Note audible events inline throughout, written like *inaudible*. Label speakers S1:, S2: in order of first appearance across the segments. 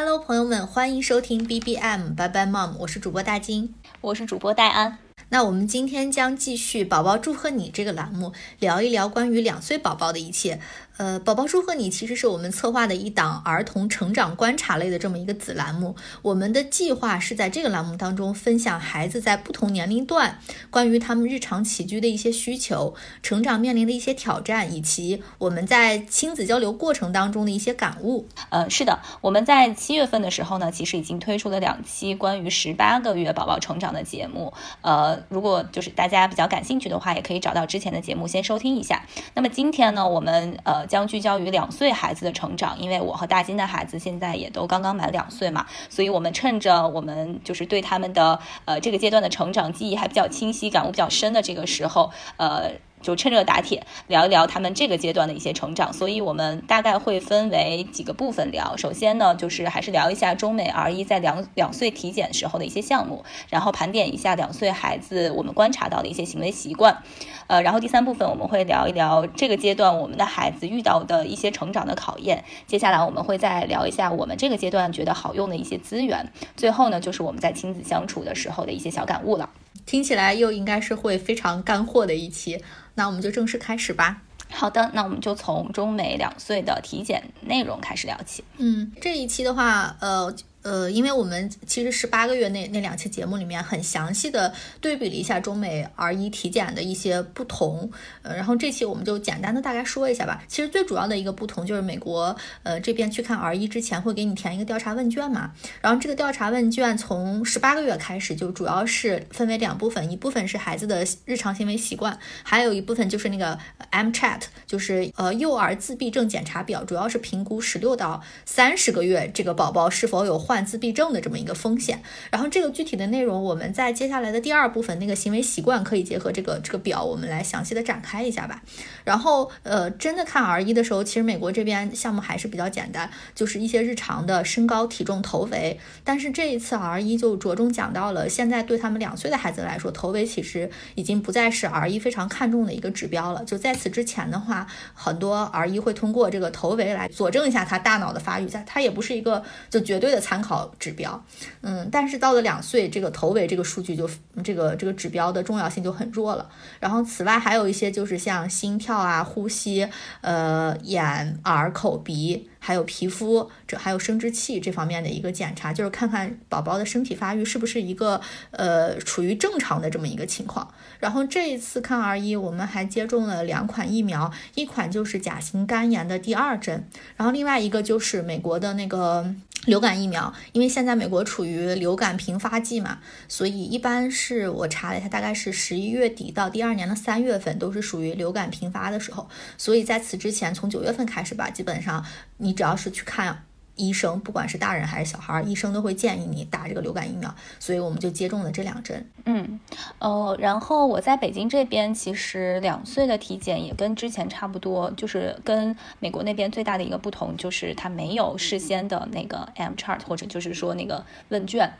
S1: Hello，朋友们，欢迎收听 BBM 拜拜，Mom，我是主播大金，
S2: 我是主播戴安。
S1: 那我们今天将继续“宝宝祝贺你”这个栏目，聊一聊关于两岁宝宝的一切。呃，宝宝祝贺你其实是我们策划的一档儿童成长观察类的这么一个子栏目。我们的计划是在这个栏目当中分享孩子在不同年龄段关于他们日常起居的一些需求、成长面临的一些挑战，以及我们在亲子交流过程当中的一些感悟。
S2: 呃，是的，我们在七月份的时候呢，其实已经推出了两期关于十八个月宝宝成长的节目。呃，如果就是大家比较感兴趣的话，也可以找到之前的节目先收听一下。那么今天呢，我们呃。将聚焦于两岁孩子的成长，因为我和大金的孩子现在也都刚刚满两岁嘛，所以我们趁着我们就是对他们的呃这个阶段的成长记忆还比较清晰、感悟比较深的这个时候，呃。就趁热打铁，聊一聊他们这个阶段的一些成长。所以我们大概会分为几个部分聊。首先呢，就是还是聊一下中美儿医在两两岁体检时候的一些项目，然后盘点一下两岁孩子我们观察到的一些行为习惯。呃，然后第三部分我们会聊一聊这个阶段我们的孩子遇到的一些成长的考验。接下来我们会再聊一下我们这个阶段觉得好用的一些资源。最后呢，就是我们在亲子相处的时候的一些小感悟了。
S1: 听起来又应该是会非常干货的一期。那我们就正式开始吧。
S2: 好的，那我们就从中美两岁的体检内容开始聊起。
S1: 嗯，这一期的话，呃。呃，因为我们其实十八个月那那两期节目里面很详细的对比了一下中美 R 一体检的一些不同，呃，然后这期我们就简单的大概说一下吧。其实最主要的一个不同就是美国呃这边去看 R 一之前会给你填一个调查问卷嘛，然后这个调查问卷从十八个月开始就主要是分为两部分，一部分是孩子的日常行为习惯，还有一部分就是那个 MCHAT，就是呃幼儿自闭症检查表，主要是评估十六到三十个月这个宝宝是否有患。自闭症的这么一个风险，然后这个具体的内容，我们在接下来的第二部分那个行为习惯可以结合这个这个表，我们来详细的展开一下吧。然后，呃，真的看 R 一的时候，其实美国这边项目还是比较简单，就是一些日常的身高、体重、头围。但是这一次 R 一就着重讲到了，现在对他们两岁的孩子来说，头围其实已经不再是 R 一非常看重的一个指标了。就在此之前的话，很多 R 一会通过这个头围来佐证一下他大脑的发育，在它也不是一个就绝对的参参考。指标，嗯，但是到了两岁，这个头围这个数据就这个这个指标的重要性就很弱了。然后此外还有一些就是像心跳啊、呼吸、呃眼、耳、口、鼻，还有皮肤，这还有生殖器这方面的一个检查，就是看看宝宝的身体发育是不是一个呃处于正常的这么一个情况。然后这一次看儿医，我们还接种了两款疫苗，一款就是甲型肝炎的第二针，然后另外一个就是美国的那个。流感疫苗，因为现在美国处于流感频发季嘛，所以一般是我查了一下，大概是十一月底到第二年的三月份都是属于流感频发的时候，所以在此之前，从九月份开始吧，基本上你只要是去看。医生不管是大人还是小孩，医生都会建议你打这个流感疫苗，所以我们就接种了这两针。
S2: 嗯，哦，然后我在北京这边，其实两岁的体检也跟之前差不多，就是跟美国那边最大的一个不同就是它没有事先的那个 M chart 或者就是说那个问卷。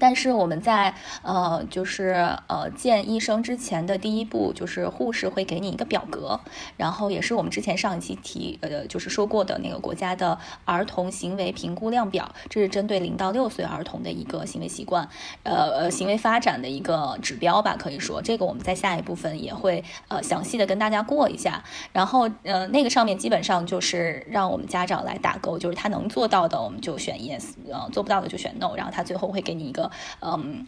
S2: 但是我们在呃，就是呃见医生之前的第一步，就是护士会给你一个表格，然后也是我们之前上一期提呃就是说过的那个国家的儿童行为评估量表，这是针对零到六岁儿童的一个行为习惯，呃呃行为发展的一个指标吧，可以说这个我们在下一部分也会呃详细的跟大家过一下，然后呃那个上面基本上就是让我们家长来打勾，就是他能做到的我们就选 yes，呃做不到的就选 no，然后他最后会给你一个。嗯。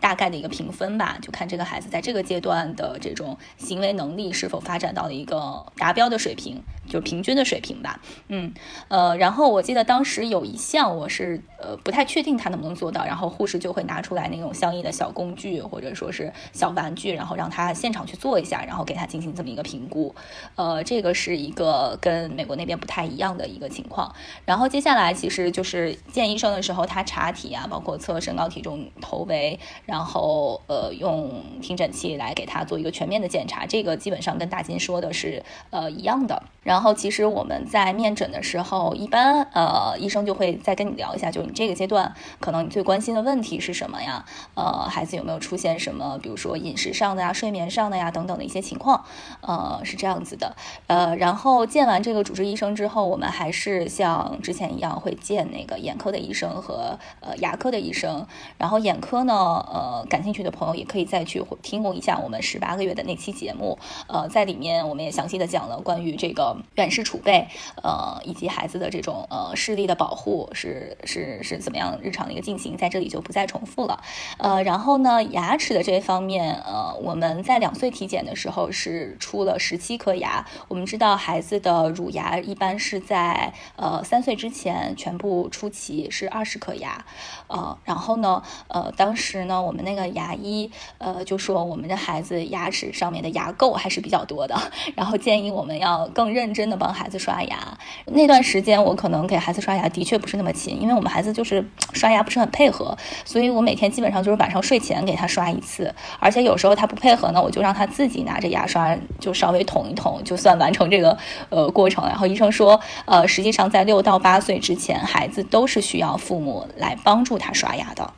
S2: 大概的一个评分吧，就看这个孩子在这个阶段的这种行为能力是否发展到了一个达标的水平，就是平均的水平吧。嗯，呃，然后我记得当时有一项我是呃不太确定他能不能做到，然后护士就会拿出来那种相应的小工具或者说是小玩具，然后让他现场去做一下，然后给他进行这么一个评估。呃，这个是一个跟美国那边不太一样的一个情况。然后接下来其实就是见医生的时候，他查体啊，包括测身高体重、头围。然后呃用听诊器来给他做一个全面的检查，这个基本上跟大金说的是呃一样的。然后其实我们在面诊的时候，一般呃医生就会再跟你聊一下，就是你这个阶段可能你最关心的问题是什么呀？呃，孩子有没有出现什么，比如说饮食上的呀、睡眠上的呀等等的一些情况？呃，是这样子的。呃，然后见完这个主治医生之后，我们还是像之前一样会见那个眼科的医生和呃牙科的医生。然后眼科呢，呃，感兴趣的朋友也可以再去听过一下我们十八个月的那期节目。呃，在里面我们也详细的讲了关于这个。远视储备，呃，以及孩子的这种呃视力的保护是是是怎么样日常的一个进行，在这里就不再重复了。呃，然后呢，牙齿的这方面，呃，我们在两岁体检的时候是出了十七颗牙。我们知道孩子的乳牙一般是在呃三岁之前全部出齐，是二十颗牙。呃，然后呢，呃，当时呢，我们那个牙医呃就说我们的孩子牙齿上面的牙垢还是比较多的，*laughs* 然后建议我们要更认。认真的帮孩子刷牙，那段时间我可能给孩子刷牙的确不是那么勤，因为我们孩子就是 *tsk* 刷牙不是很配合，所以我每天基本上就是晚上睡前给他刷一次，而且有时候他不配合呢，我就让他自己拿着牙刷就稍微捅一捅，就算完成这个呃过程。然后医生说，呃，实际上在六到八岁之前，孩子都是需要父母来帮助他他刷牙的。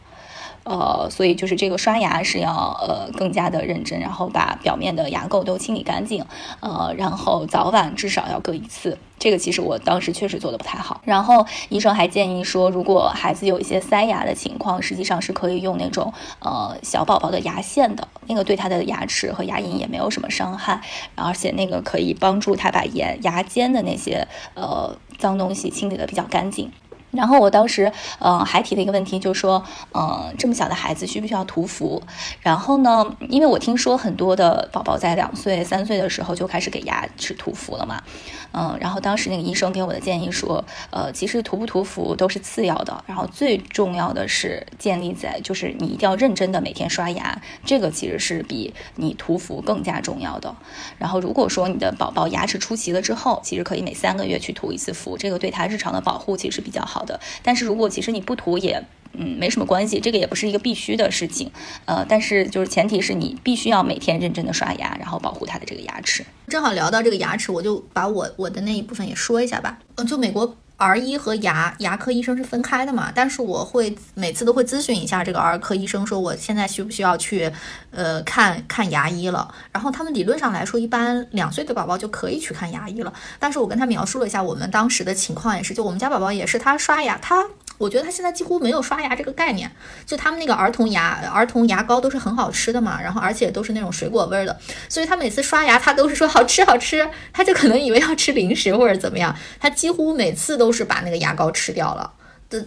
S2: 呃，所以就是这个刷牙是要呃更加的认真，然后把表面的牙垢都清理干净，呃，然后早晚至少要各一次。这个其实我当时确实做的不太好。然后医生还建议说，如果孩子有一些塞牙的情况，实际上是可以用那种呃小宝宝的牙线的，那个对他的牙齿和牙龈也没有什么伤害，而且那个可以帮助他把牙牙尖的那些呃脏东西清理的比较干净。然后我当时，嗯，还提了一个问题，就是说，嗯，这么小的孩子需不需要涂氟？然后呢，因为我听说很多的宝宝在两岁、三岁的时候就开始给牙齿涂氟了嘛，嗯，然后当时那个医生给我的建议说，呃，其实涂不涂氟都是次要的，然后最重要的是建立在就是你一定要认真的每天刷牙，这个其实是比你涂氟更加重要的。然后如果说你的宝宝牙齿出齐了之后，其实可以每三个月去涂一次氟，这个对他日常的保护其实比较好。好的，但是如果其实你不涂也，嗯，没什么关系，这个也不是一个必须的事情，呃，但是就是前提是你必须要每天认真的刷牙，然后保护他的这个牙齿。
S1: 正好聊到这个牙齿，我就把我我的那一部分也说一下吧。嗯，就美国。儿医和牙牙科医生是分开的嘛？但是我会每次都会咨询一下这个儿科医生，说我现在需不需要去，呃，看看牙医了。然后他们理论上来说，一般两岁的宝宝就可以去看牙医了。但是我跟他描述了一下我们当时的情况，也是，就我们家宝宝也是，他刷牙他。我觉得他现在几乎没有刷牙这个概念，就他们那个儿童牙儿童牙膏都是很好吃的嘛，然后而且都是那种水果味儿的，所以他每次刷牙他都是说好吃好吃，他就可能以为要吃零食或者怎么样，他几乎每次都是把那个牙膏吃掉了。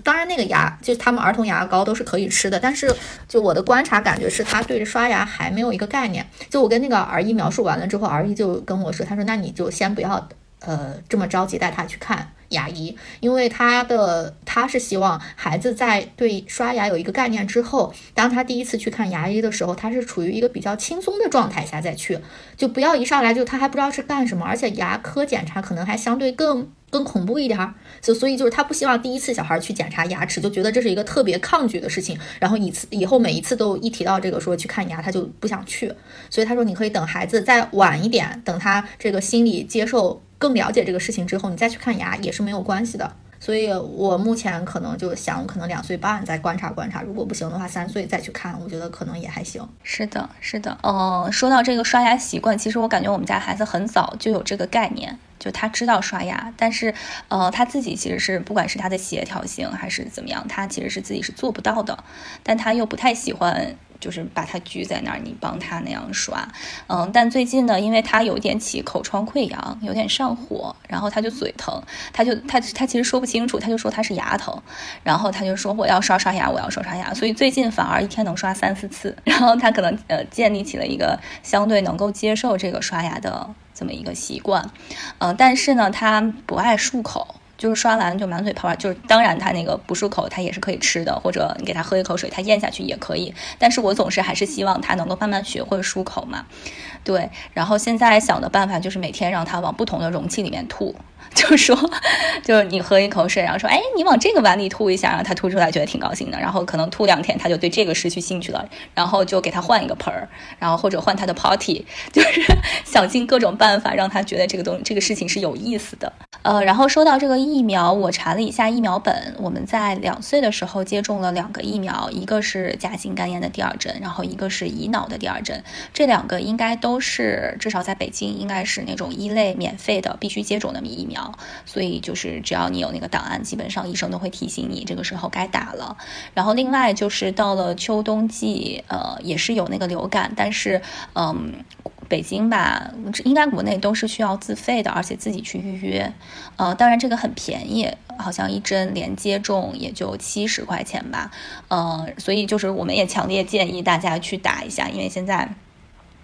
S1: 当然那个牙就他们儿童牙膏都是可以吃的，但是就我的观察感觉是他对着刷牙还没有一个概念。就我跟那个儿医描述完了之后，儿医就跟我说，他说那你就先不要呃这么着急带他去看。牙医，因为他的他是希望孩子在对刷牙有一个概念之后，当他第一次去看牙医的时候，他是处于一个比较轻松的状态下再去，就不要一上来就他还不知道是干什么，而且牙科检查可能还相对更更恐怖一点儿，就所以就是他不希望第一次小孩去检查牙齿就觉得这是一个特别抗拒的事情，然后一次以后每一次都一提到这个说去看牙他就不想去，所以他说你可以等孩子再晚一点，等他这个心理接受。更了解这个事情之后，你再去看牙也是没有关系的。所以我目前可能就想，可能两岁半再观察观察，如果不行的话，三岁再去看，我觉得可能也还行。
S2: 是的，是的。嗯，说到这个刷牙习惯，其实我感觉我们家孩子很早就有这个概念，就他知道刷牙，但是呃他自己其实是不管是他的协调性还是怎么样，他其实是自己是做不到的，但他又不太喜欢。就是把它拘在那儿，你帮他那样刷，嗯，但最近呢，因为他有点起口疮溃疡，有点上火，然后他就嘴疼，他就他他其实说不清楚，他就说他是牙疼，然后他就说我要刷刷牙，我要刷刷牙，所以最近反而一天能刷三四次，*laughs* 然后他可能呃建立起了一个相对能够接受这个刷牙的这么一个习惯，嗯，但是呢，他不爱漱口。就是刷完就满嘴泡泡，就是当然他那个不漱口，他也是可以吃的，或者你给他喝一口水，他咽下去也可以。但是我总是还是希望他能够慢慢学会漱口嘛，对。然后现在想的办法就是每天让他往不同的容器里面吐。*laughs* 就说，就是你喝一口水，然后说，哎，你往这个碗里吐一下，然后他吐出来觉得挺高兴的，然后可能吐两天，他就对这个失去兴趣了，然后就给他换一个盆儿，然后或者换他的 potty，就是 *laughs* 想尽各种办法让他觉得这个东这个事情是有意思的。呃，然后说到这个疫苗，我查了一下疫苗本，我们在两岁的时候接种了两个疫苗，一个是甲型肝炎的第二针，然后一个是乙脑的第二针，这两个应该都是至少在北京应该是那种一类免费的必须接种的疫苗。所以就是只要你有那个档案，基本上医生都会提醒你这个时候该打了。然后另外就是到了秋冬季，呃，也是有那个流感，但是嗯，北京吧，应该国内都是需要自费的，而且自己去预约。呃，当然这个很便宜，好像一针连接种也就七十块钱吧。呃，所以就是我们也强烈建议大家去打一下，因为现在。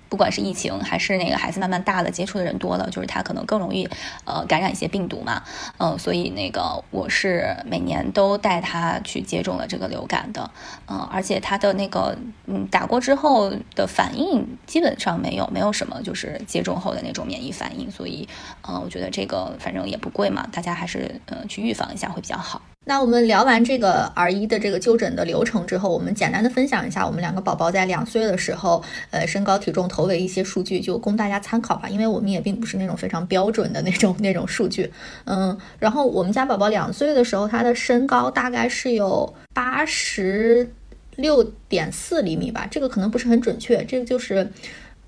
S2: 不管是疫情还是那个孩子慢慢大了，接触的人多了，就是他可能更容易呃感染一些病毒嘛，嗯，所以那个我是每年都带他去接种了这个流感的，嗯，而且他的那个嗯打过之后的反应基本上没有，没有什么就是接种后的那种免疫反应，所以嗯，我觉得这个反正也不贵嘛，大家还是呃去预防一下会比较好。
S1: 那我们聊完这个儿医的这个就诊的流程之后，我们简单的分享一下我们两个宝宝在两岁的时候，呃，身高、体重、头围一些数据，就供大家参考吧。因为我们也并不是那种非常标准的那种那种数据，嗯。然后我们家宝宝两岁的时候，他的身高大概是有八十六点四厘米吧，这个可能不是很准确。这个就是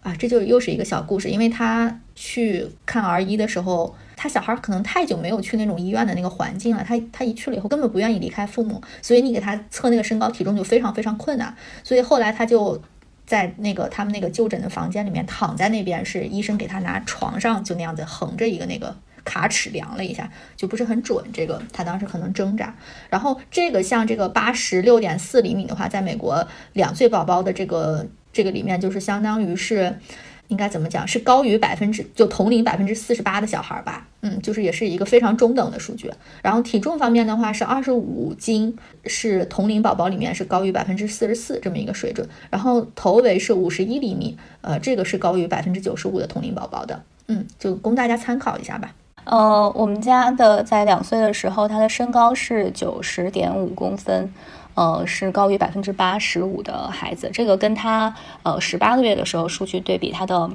S1: 啊，这就又是一个小故事，因为他去看儿医的时候。他小孩可能太久没有去那种医院的那个环境了，他他一去了以后根本不愿意离开父母，所以你给他测那个身高体重就非常非常困难。所以后来他就在那个他们那个就诊的房间里面躺在那边，是医生给他拿床上就那样子横着一个那个卡尺量了一下，就不是很准。这个他当时可能挣扎。然后这个像这个八十六点四厘米的话，在美国两岁宝宝的这个这个里面就是相当于是。应该怎么讲？是高于百分之就同龄百分之四十八的小孩吧？嗯，就是也是一个非常中等的数据。然后体重方面的话是二十五斤，是同龄宝宝里面是高于百分之四十四这么一个水准。然后头围是五十一厘米，呃，这个是高于百分之九十五的同龄宝宝的。嗯，就供大家参考一下吧。
S2: 呃，我们家的在两岁的时候，他的身高是九十点五公分。呃，是高于百分之八十五的孩子，这个跟他呃十八个月的时候数据对比，他的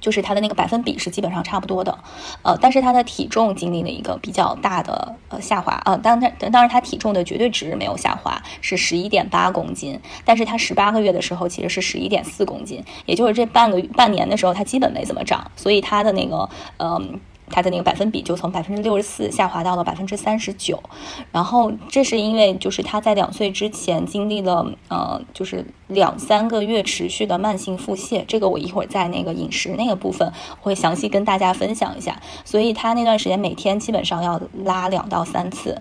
S2: 就是他的那个百分比是基本上差不多的，呃，但是他的体重经历了一个比较大的呃下滑，呃，当然当然他体重的绝对值没有下滑，是十一点八公斤，但是他十八个月的时候其实是十一点四公斤，也就是这半个半年的时候他基本没怎么长，所以他的那个嗯。它的那个百分比就从百分之六十四下滑到了百分之三十九，然后这是因为就是他在两岁之前经历了呃就是两三个月持续的慢性腹泻，这个我一会儿在那个饮食那个部分会详细跟大家分享一下，所以他那段时间每天基本上要拉两到三次，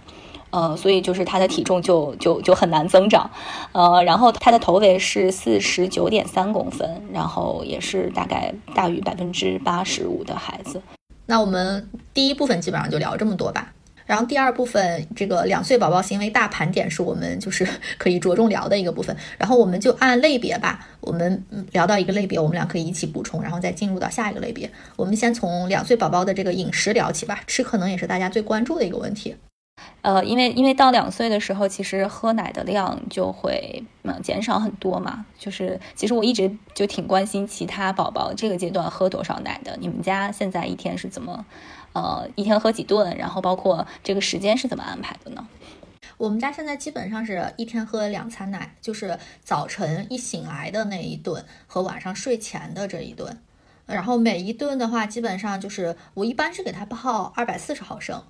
S2: 呃，所以就是他的体重就就就很难增长，呃，然后他的头围是四十九点三公分，然后也是大概大于百分之八十五的孩子。
S1: 那我们第一部分基本上就聊这么多吧，然后第二部分这个两岁宝宝行为大盘点是我们就是可以着重聊的一个部分，然后我们就按类别吧，我们聊到一个类别，我们俩可以一起补充，然后再进入到下一个类别。我们先从两岁宝宝的这个饮食聊起吧，吃可能也是大家最关注的一个问题。
S2: 呃，因为因为到两岁的时候，其实喝奶的量就会嗯减少很多嘛。就是其实我一直就挺关心其他宝宝这个阶段喝多少奶的。你们家现在一天是怎么，呃，一天喝几顿？然后包括这个时间是怎么安排的呢？
S1: 我们家现在基本上是一天喝两餐奶，就是早晨一醒来的那一顿和晚上睡前的这一顿。然后每一顿的话，基本上就是我一般是给他泡二百四十毫升。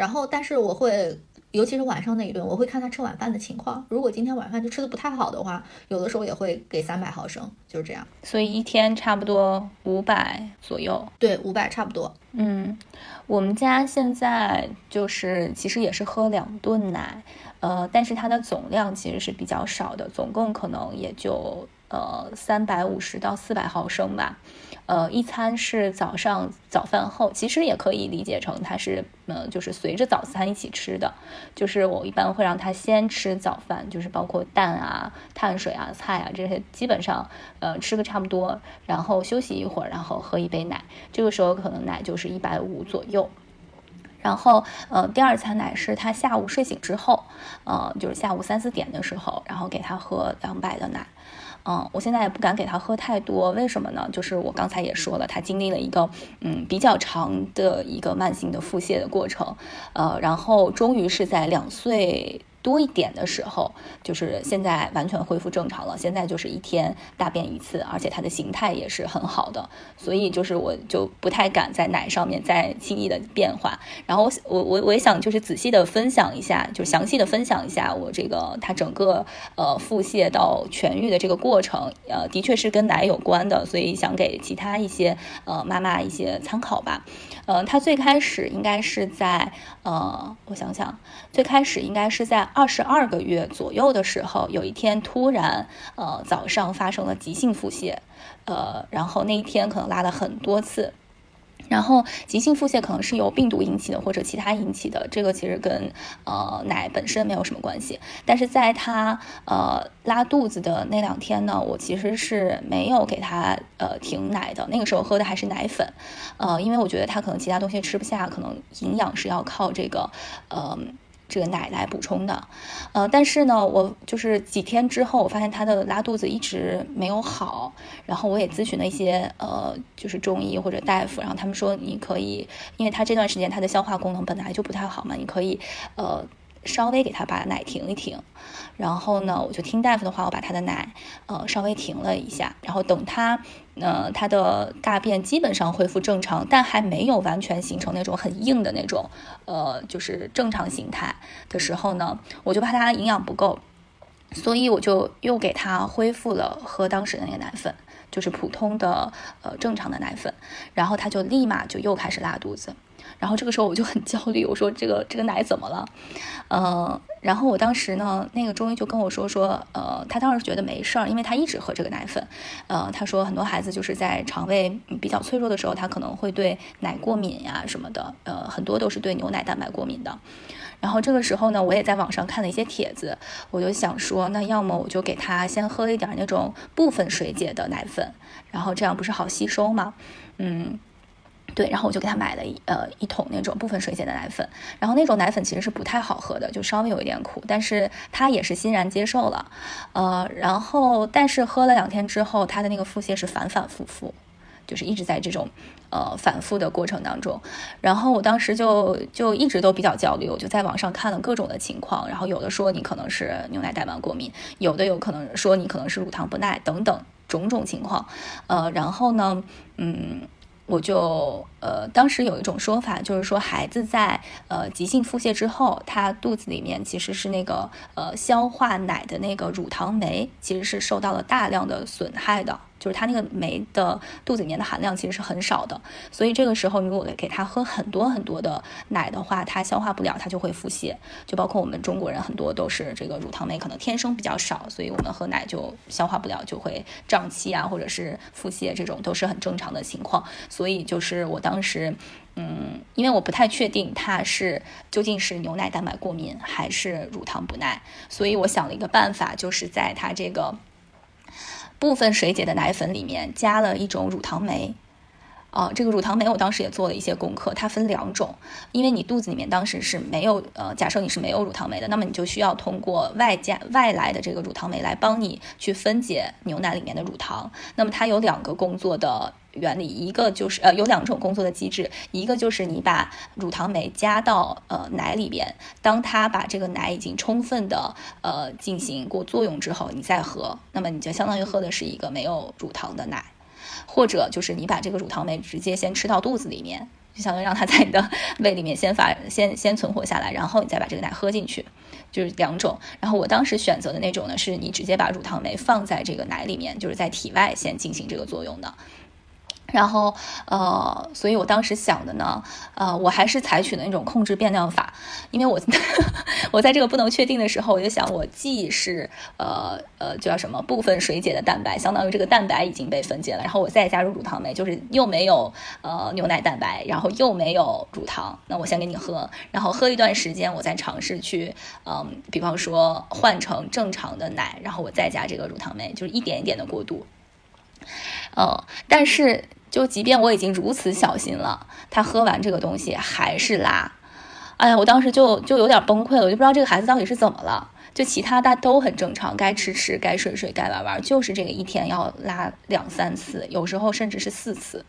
S1: 然后，但是我会，尤其是晚上那一顿，我会看他吃晚饭的情况。如果今天晚饭就吃的不太好的话，有的时候也会给三百毫升，就是这样。
S2: 所以一天差不多五百左右。
S1: 对，五百差不多。
S2: 嗯，我们家现在就是其实也是喝两顿奶，呃，但是它的总量其实是比较少的，总共可能也就呃三百五十到四百毫升吧。呃，一餐是早上早饭后，其实也可以理解成它是，呃，就是随着早餐一起吃的。就是我一般会让他先吃早饭，就是包括蛋啊、碳水啊、菜啊这些，基本上呃吃个差不多，然后休息一会儿，然后喝一杯奶。这个时候可能奶就是一百五左右。然后呃，第二餐奶是他下午睡醒之后，呃，就是下午三四点的时候，然后给他喝两百的奶。嗯，我现在也不敢给他喝太多，为什么呢？就是我刚才也说了，他经历了一个嗯比较长的一个慢性的腹泻的过程，呃，然后终于是在两岁。多一点的时候，就是现在完全恢复正常了。现在就是一天大便一次，而且它的形态也是很好的，所以就是我就不太敢在奶上面再轻易的变化。然后我我我也想就是仔细的分享一下，就详细的分享一下我这个它整个呃腹泻到痊愈的这个过程，呃，的确是跟奶有关的，所以想给其他一些呃妈妈一些参考吧。呃，他最开始应该是在呃，我想想，最开始应该是在。二十二个月左右的时候，有一天突然，呃，早上发生了急性腹泻，呃，然后那一天可能拉了很多次，然后急性腹泻可能是由病毒引起的或者其他引起的，这个其实跟呃奶本身没有什么关系。但是在他呃拉肚子的那两天呢，我其实是没有给他呃停奶的，那个时候喝的还是奶粉，呃，因为我觉得他可能其他东西吃不下，可能营养是要靠这个，呃。这个奶来补充的，呃，但是呢，我就是几天之后，我发现他的拉肚子一直没有好，然后我也咨询了一些呃，就是中医或者大夫，然后他们说你可以，因为他这段时间他的消化功能本来就不太好嘛，你可以呃。稍微给他把奶停一停，然后呢，我就听大夫的话，我把他的奶呃稍微停了一下，然后等他呃他的大便基本上恢复正常，但还没有完全形成那种很硬的那种呃就是正常形态的时候呢，我就怕他营养不够，所以我就又给他恢复了喝当时的那个奶粉，就是普通的呃正常的奶粉，然后他就立马就又开始拉肚子。然后这个时候我就很焦虑，我说这个这个奶怎么了？呃，然后我当时呢，那个中医就跟我说说，呃，他当时觉得没事儿，因为他一直喝这个奶粉。呃，他说很多孩子就是在肠胃比较脆弱的时候，他可能会对奶过敏呀什么的，呃，很多都是对牛奶蛋白过敏的。然后这个时候呢，我也在网上看了一些帖子，我就想说，那要么我就给他先喝一点那种部分水解的奶粉，然后这样不是好吸收吗？嗯。对，然后我就给他买了一呃一桶那种部分水解的奶粉，然后那种奶粉其实是不太好喝的，就稍微有一点苦，但是他也是欣然接受了，呃，然后但是喝了两天之后，他的那个腹泻是反反复复，就是一直在这种呃反复的过程当中，然后我当时就就一直都比较焦虑，我就在网上看了各种的情况，然后有的说你可能是牛奶蛋白过敏，有的有可能说你可能是乳糖不耐等等种种情况，呃，然后呢，嗯。我就呃，当时有一种说法，就是说孩子在呃急性腹泻之后，他肚子里面其实是那个呃消化奶的那个乳糖酶，其实是受到了大量的损害的。就是他那个酶的肚子里面的含量其实是很少的，所以这个时候如果给他喝很多很多的奶的话，他消化不了，他就会腹泻。就包括我们中国人很多都是这个乳糖酶可能天生比较少，所以我们喝奶就消化不了，就会胀气啊，或者是腹泻，这种都是很正常的情况。所以就是我当时，嗯，因为我不太确定他是究竟是牛奶蛋白过敏还是乳糖不耐，所以我想了一个办法，就是在他这个。部分水解的奶粉里面加了一种乳糖酶，啊，这个乳糖酶我当时也做了一些功课，它分两种，因为你肚子里面当时是没有，呃，假设你是没有乳糖酶的，那么你就需要通过外加外来的这个乳糖酶来帮你去分解牛奶里面的乳糖，那么它有两个工作的。原理一个就是呃有两种工作的机制，一个就是你把乳糖酶加到呃奶里边，当它把这个奶已经充分的呃进行过作用之后，你再喝，那么你就相当于喝的是一个没有乳糖的奶，或者就是你把这个乳糖酶直接先吃到肚子里面，就相当于让它在你的胃里面先发先先存活下来，然后你再把这个奶喝进去，就是两种。然后我当时选择的那种呢，是你直接把乳糖酶放在这个奶里面，就是在体外先进行这个作用的。然后，呃，所以我当时想的呢，呃，我还是采取的那种控制变量法，因为我 *laughs* 我在这个不能确定的时候，我就想，我既是呃呃叫什么部分水解的蛋白，相当于这个蛋白已经被分解了，然后我再加入乳糖酶，就是又没有呃牛奶蛋白，然后又没有乳糖，那我先给你喝，然后喝一段时间，我再尝试去，嗯，比方说换成正常的奶，然后我再加这个乳糖酶，就是一点一点的过渡，呃，但是。就即便我已经如此小心了，他喝完这个东西还是拉，哎呀，我当时就就有点崩溃了，我就不知道这个孩子到底是怎么了。就其他大都很正常，该吃吃，该睡睡，该玩玩，就是这个一天要拉两三次，有时候甚至是四次。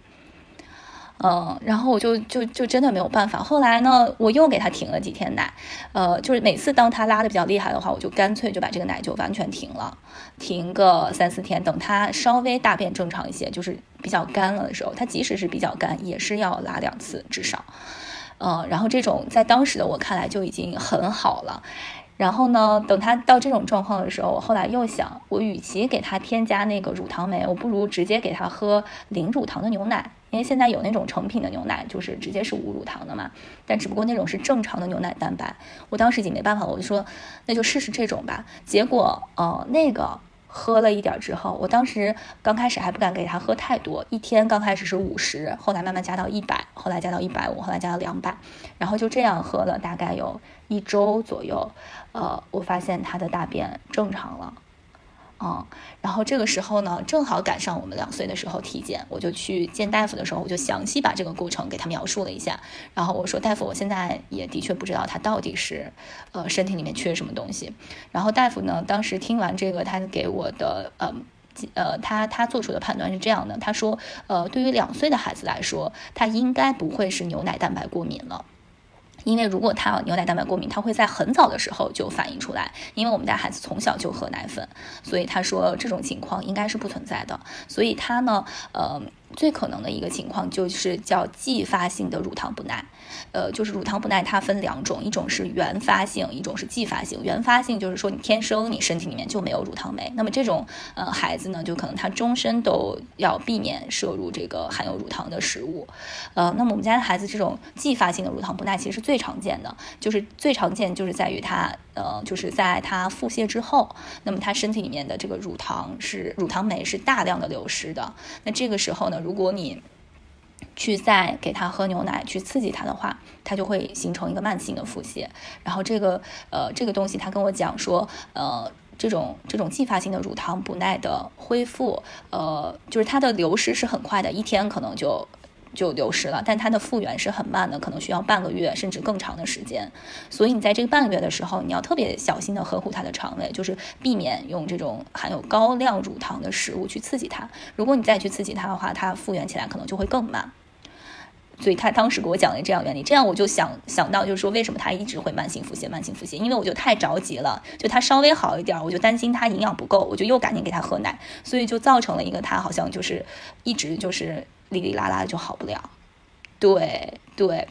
S2: 嗯，然后我就就就真的没有办法。后来呢，我又给他停了几天奶，呃，就是每次当他拉的比较厉害的话，我就干脆就把这个奶就完全停了，停个三四天，等他稍微大便正常一些，就是比较干了的时候，他即使是比较干，也是要拉两次至少。呃，然后这种在当时的我看来就已经很好了。然后呢，等他到这种状况的时候，我后来又想，我与其给他添加那个乳糖酶，我不如直接给他喝零乳糖的牛奶。因为现在有那种成品的牛奶，就是直接是无乳糖的嘛，但只不过那种是正常的牛奶蛋白。我当时已经没办法，我就说那就试试这种吧。结果呃那个喝了一点之后，我当时刚开始还不敢给他喝太多，一天刚开始是五十，后来慢慢加到一百，后来加到一百五，后来加到两百，然后就这样喝了大概有一周左右，呃，我发现他的大便正常了。嗯，然后这个时候呢，正好赶上我们两岁的时候体检，我就去见大夫的时候，我就详细把这个过程给他描述了一下。然后我说，大夫，我现在也的确不知道他到底是，呃，身体里面缺什么东西。然后大夫呢，当时听完这个，他给我的，呃，呃，他他做出的判断是这样的，他说，呃，对于两岁的孩子来说，他应该不会是牛奶蛋白过敏了。因为如果他有牛奶蛋白过敏，他会在很早的时候就反映出来。因为我们家孩子从小就喝奶粉，所以他说这种情况应该是不存在的。所以他呢，呃。最可能的一个情况就是叫继发性的乳糖不耐，呃，就是乳糖不耐它分两种，一种是原发性，一种是继发性。原发性就是说你天生你身体里面就没有乳糖酶，那么这种呃孩子呢，就可能他终身都要避免摄入这个含有乳糖的食物。呃，那么我们家的孩子这种继发性的乳糖不耐其实是最常见的，就是最常见就是在于他呃就是在他腹泻之后，那么他身体里面的这个乳糖是乳糖酶是大量的流失的，那这个时候呢。如果你去再给他喝牛奶去刺激他的话，他就会形成一个慢性的腹泻。然后这个呃这个东西，他跟我讲说，呃这种这种继发性的乳糖不耐的恢复，呃就是它的流失是很快的，一天可能就。就流失了，但它的复原是很慢的，可能需要半个月甚至更长的时间。所以你在这个半个月的时候，你要特别小心的呵护它的肠胃，就是避免用这种含有高量乳糖的食物去刺激它。如果你再去刺激它的话，它复原起来可能就会更慢。所以他当时给我讲了这样原理，这样我就想想到，就是说为什么他一直会慢性腹泻，慢性腹泻，因为我就太着急了，就他稍微好一点，我就担心他营养不够，我就又赶紧给他喝奶，所以就造成了一个他好像就是一直就是。哩哩啦啦就好不了，对对，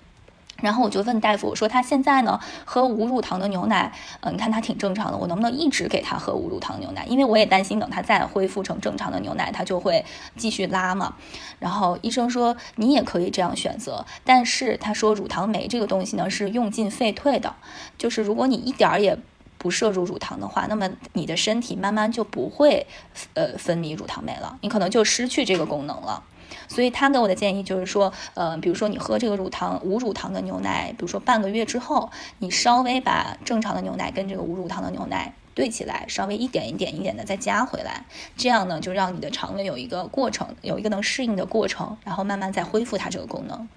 S2: 然后我就问大夫，我说他现在呢喝无乳糖的牛奶，嗯，你看他挺正常的，我能不能一直给他喝无乳糖牛奶？因为我也担心等他再恢复成正常的牛奶，他就会继续拉嘛。然后医生说你也可以这样选择，但是他说乳糖酶这个东西呢是用进废退的，就是如果你一点儿也不摄入乳糖的话，那么你的身体慢慢就不会呃分泌乳糖酶了，你可能就失去这个功能了。所以他给我的建议就是说，呃，比如说你喝这个乳糖无乳糖的牛奶，比如说半个月之后，你稍微把正常的牛奶跟这个无乳糖的牛奶兑起来，稍微一点一点一点的再加回来，这样呢，就让你的肠胃有一个过程，有一个能适应的过程，然后慢慢再恢复它这个功能。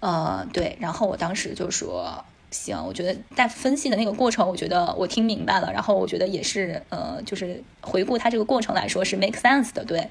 S2: 呃，对，然后我当时就说，行，我觉得大夫分析的那个过程，我觉得我听明白了，然后我觉得也是，呃，就是回顾他这个过程来说是 make sense 的，对。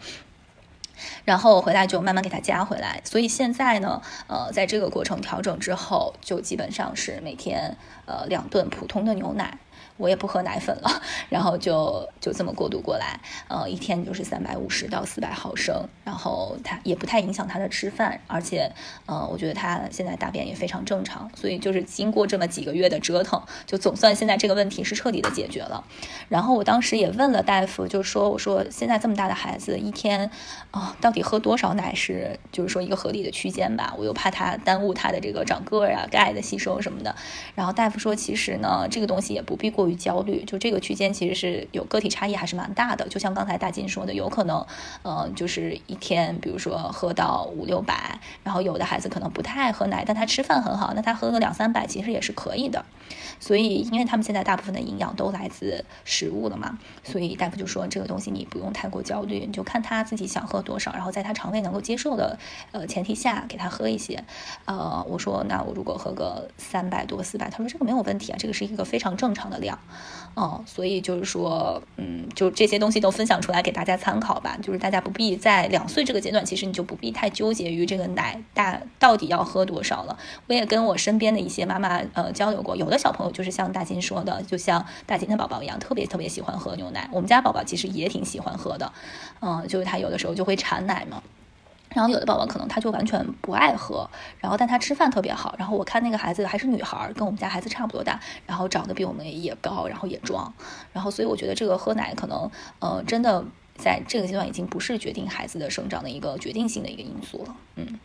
S2: 然后回来就慢慢给它加回来，所以现在呢，呃，在这个过程调整之后，就基本上是每天呃两顿普通的牛奶，我也不喝奶粉了，然后就就这么过渡过来，呃，一天就是三百五十到四百毫升，然后他也不太影响他的吃饭，而且，呃，我觉得他现在大便也非常正常，所以就是经过这么几个月的折腾，就总算现在这个问题是彻底的解决了。然后我当时也问了大夫，就说我说现在这么大的孩子一天啊，到底喝多少奶是就是说一个合理的区间吧？我又怕他耽误他的这个长个儿啊、钙的吸收什么的。然后大夫说，其实呢，这个东西也不必过过于焦虑，就这个区间其实是有个体差异，还是蛮大的。就像刚才大金说的，有可能，呃，就是一天，比如说喝到五六百，然后有的孩子可能不太爱喝奶，但他吃饭很好，那他喝个两三百其实也是可以的。所以，因为他们现在大部分的营养都来自食物了嘛，所以大夫就说这个东西你不用太过焦虑，你就看他自己想喝多少，然后在他肠胃能够接受的呃前提下给他喝一些。呃，我说那我如果喝个三百多四百，他说这个没有问题啊，这个是一个非常正常的量。哦，所以就是说，嗯，就这些东西都分享出来给大家参考吧。就是大家不必在两岁这个阶段，其实你就不必太纠结于这个奶大到底要喝多少了。我也跟我身边的一些妈妈呃交流过，有的小朋友就是像大金说的，就像大金的宝宝一样，特别特别喜欢喝牛奶。我们家宝宝其实也挺喜欢喝的，嗯，就是他有的时候就会馋奶嘛。然后有的宝宝可能他就完全不爱喝，然后但他吃饭特别好。然后我看那个孩子还是女孩，跟我们家孩子差不多大，然后长得比我们也高，然后也壮。然后所以我觉得这个喝奶可能呃真的在这个阶段已经不是决定孩子的生长的一个决定性的一个因素了，嗯。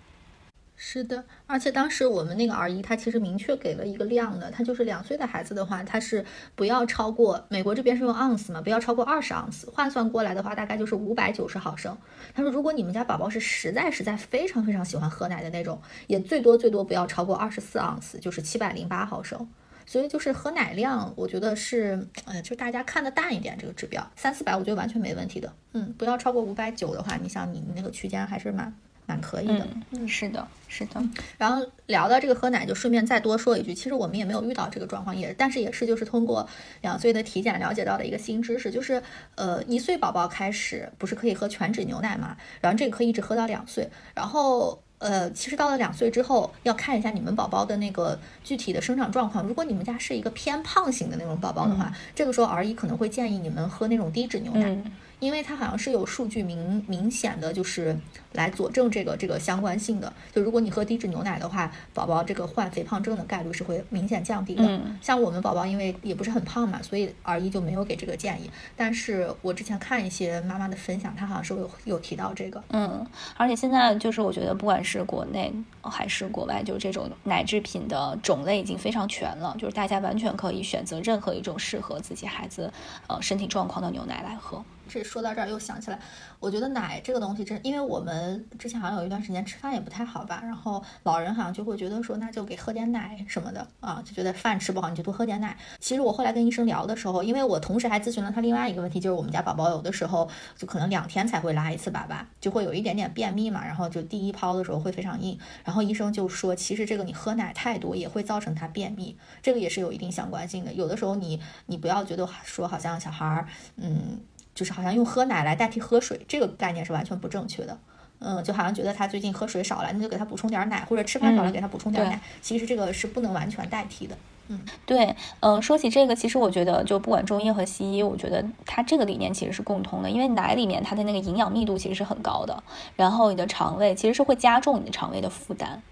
S1: 是的，而且当时我们那个儿医他其实明确给了一个量的，他就是两岁的孩子的话，他是不要超过美国这边是用盎司嘛，不要超过二十盎司，换算过来的话大概就是五百九十毫升。他说，如果你们家宝宝是实在实在非常非常喜欢喝奶的那种，也最多最多不要超过二十四盎司，就是七百零八毫升。所以就是喝奶量，我觉得是，呃，就大家看的淡一点这个指标，三四百我觉得完全没问题的。嗯，不要超过五百九的话，你想你那个区间还是蛮。蛮可以的，
S2: 嗯，是的，是的。
S1: 然后聊到这个喝奶，就顺便再多说一句，其实我们也没有遇到这个状况，也但是也是就是通过两岁的体检了解到的一个新知识，就是呃一岁宝宝开始不是可以喝全脂牛奶嘛，然后这个可以一直喝到两岁，然后呃其实到了两岁之后要看一下你们宝宝的那个具体的生长状况，如果你们家是一个偏胖型的那种宝宝的话，这个时候儿医可能会建议你们喝那种低脂牛奶。因为它好像是有数据明明显的就是来佐证这个这个相关性的，就如果你喝低脂牛奶的话，宝宝这个患肥胖症的概率是会明显降低的。
S2: 嗯，
S1: 像我们宝宝因为也不是很胖嘛，所以儿医就没有给这个建议。但是我之前看一些妈妈的分享，她好像是有有提到这个。
S2: 嗯，而且现在就是我觉得不管是国内还是国外，就是这种奶制品的种类已经非常全了，就是大家完全可以选择任何一种适合自己孩子呃身体状况的牛奶来喝。
S1: 这说到这儿又想起来，我觉得奶这个东西真，因为我们之前好像有一段时间吃饭也不太好吧，然后老人好像就会觉得说，那就给喝点奶什么的啊，就觉得饭吃不好你就多喝点奶。其实我后来跟医生聊的时候，因为我同时还咨询了他另外一个问题，就是我们家宝宝有的时候就可能两天才会拉一次粑粑，就会有一点点便秘嘛，然后就第一泡的时候会非常硬，然后医生就说，其实这个你喝奶太多也会造成他便秘，这个也是有一定相关性的。有的时候你你不要觉得说好像小孩儿，嗯。就是好像用喝奶来代替喝水，这个概念是完全不正确的。嗯，就好像觉得他最近喝水少了，那就给他补充点奶，或者吃饭少了给他补充点奶。其实这个是不能完全代替的。嗯，
S2: 对，嗯，说起这个，其实我觉得就不管中医和西医，我觉得它这个理念其实是共通的，因为奶里面它的那个营养密度其实是很高的，然后你的肠胃其实是会加重你的肠胃的负担。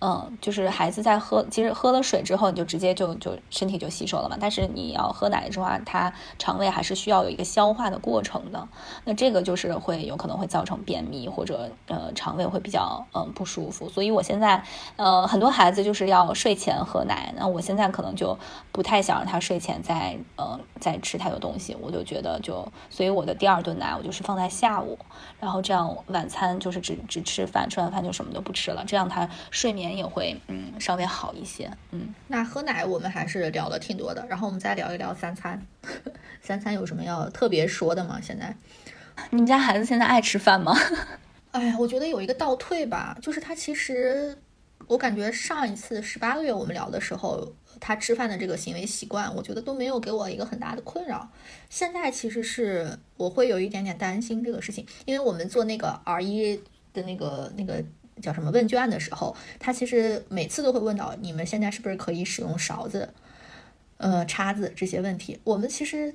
S2: 嗯，就是孩子在喝，其实喝了水之后，你就直接就就身体就吸收了嘛。但是你要喝奶的话，它肠胃还是需要有一个消化的过程的。那这个就是会有可能会造成便秘或者呃肠胃会比较嗯不舒服。所以我现在呃很多孩子就是要睡前喝奶，那我现在可能就不太想让他睡前再呃再吃太多东西。我就觉得就，所以我的第二顿奶我就是放在下午，然后这样晚餐就是只只吃饭，吃完饭就什么都不吃了，这样他睡眠。也会嗯稍微好一些，嗯，
S1: 那喝奶我们还是聊了挺多的，然后我们再聊一聊三餐，*laughs* 三餐有什么要特别说的吗？现在，*laughs*
S2: 你们家孩子现在爱吃饭吗？*laughs*
S1: 哎呀，我觉得有一个倒退吧，就是他其实我感觉上一次十八个月我们聊的时候，他吃饭的这个行为习惯，我觉得都没有给我一个很大的困扰。现在其实是我会有一点点担心这个事情，因为我们做那个 R 一的那个那个。叫什么问卷的时候，他其实每次都会问到你们现在是不是可以使用勺子？呃，叉子这些问题，我们其实。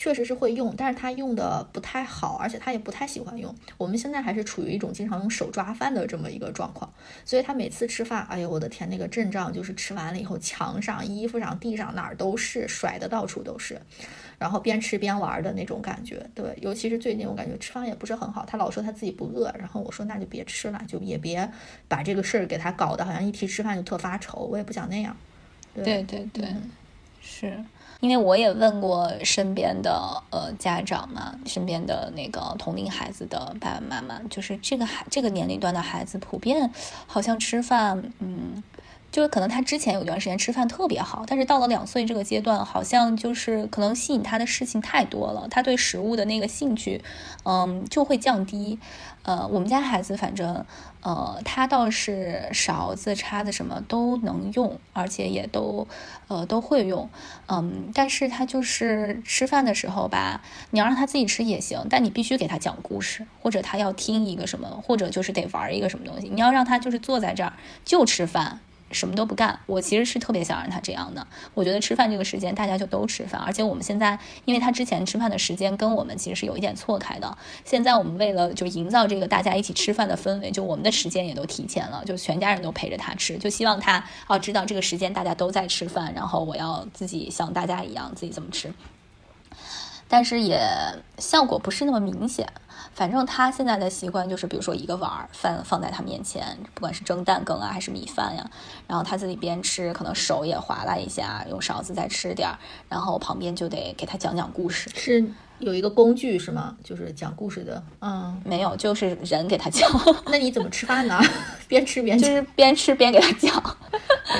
S1: 确实是会用，但是他用的不太好，而且他也不太喜欢用。我们现在还是处于一种经常用手抓饭的这么一个状况，所以他每次吃饭，哎呦我的天，那个阵仗就是吃完了以后，墙上、衣服上、地上哪儿都是，甩的到处都是，然后边吃边玩的那种感觉。对，尤其是最近我感觉吃饭也不是很好，他老说他自己不饿，然后我说那就别吃了，就也别把这个事儿给他搞得好像一提吃饭就特发愁，我也不想那样。
S2: 对对对，是。因为我也问过身边的呃家长嘛，身边的那个同龄孩子的爸爸妈妈，就是这个孩这个年龄段的孩子，普遍好像吃饭，嗯。就是可能他之前有段时间吃饭特别好，但是到了两岁这个阶段，好像就是可能吸引他的事情太多了，他对食物的那个兴趣，嗯，就会降低。呃，我们家孩子反正，呃，他倒是勺子、叉子什么都能用，而且也都，呃，都会用。嗯，但是他就是吃饭的时候吧，你要让他自己吃也行，但你必须给他讲故事，或者他要听一个什么，或者就是得玩一个什么东西。你要让他就是坐在这儿就吃饭。什么都不干，我其实是特别想让他这样的。我觉得吃饭这个时间大家就都吃饭，而且我们现在，因为他之前吃饭的时间跟我们其实是有一点错开的。现在我们为了就营造这个大家一起吃饭的氛围，就我们的时间也都提前了，就全家人都陪着他吃，就希望他哦知道这个时间大家都在吃饭，然后我要自己像大家一样自己怎么吃。但是也效果不是那么明显。反正他现在的习惯就是，比如说一个碗饭放在他面前，不管是蒸蛋羹啊还是米饭呀，然后他自己边吃，可能手也划拉一下，用勺子再吃点儿，然后旁边就得给他讲讲故事。
S1: 是。有一个工具是吗？就是讲故事的。
S2: 嗯，没有，就是人给他讲。*laughs*
S1: 那你怎么吃饭呢？*laughs* 边吃边
S2: 就是边吃边给他讲。*laughs*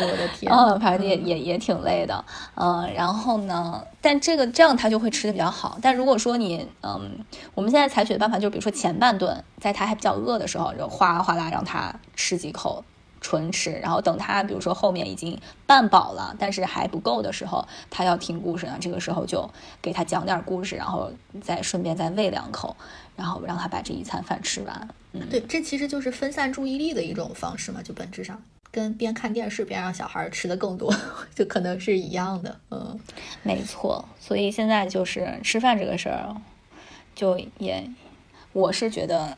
S1: 我的天，
S2: 嗯，反正也也也挺累的。嗯，然后呢，但这个这样他就会吃的比较好。但如果说你，嗯，我们现在采取的办法就是比如说前半顿，在他还比较饿的时候，就哗啦哗啦让他吃几口。纯吃，然后等他，比如说后面已经半饱了，但是还不够的时候，他要听故事呢。这个时候就给他讲点故事，然后再顺便再喂两口，然后让他把这一餐饭吃完。嗯，
S1: 对，这其实就是分散注意力的一种方式嘛，就本质上跟边看电视边让小孩吃的更多，*laughs* 就可能是一样的。嗯，
S2: 没错。所以现在就是吃饭这个事儿，就也，我是觉得，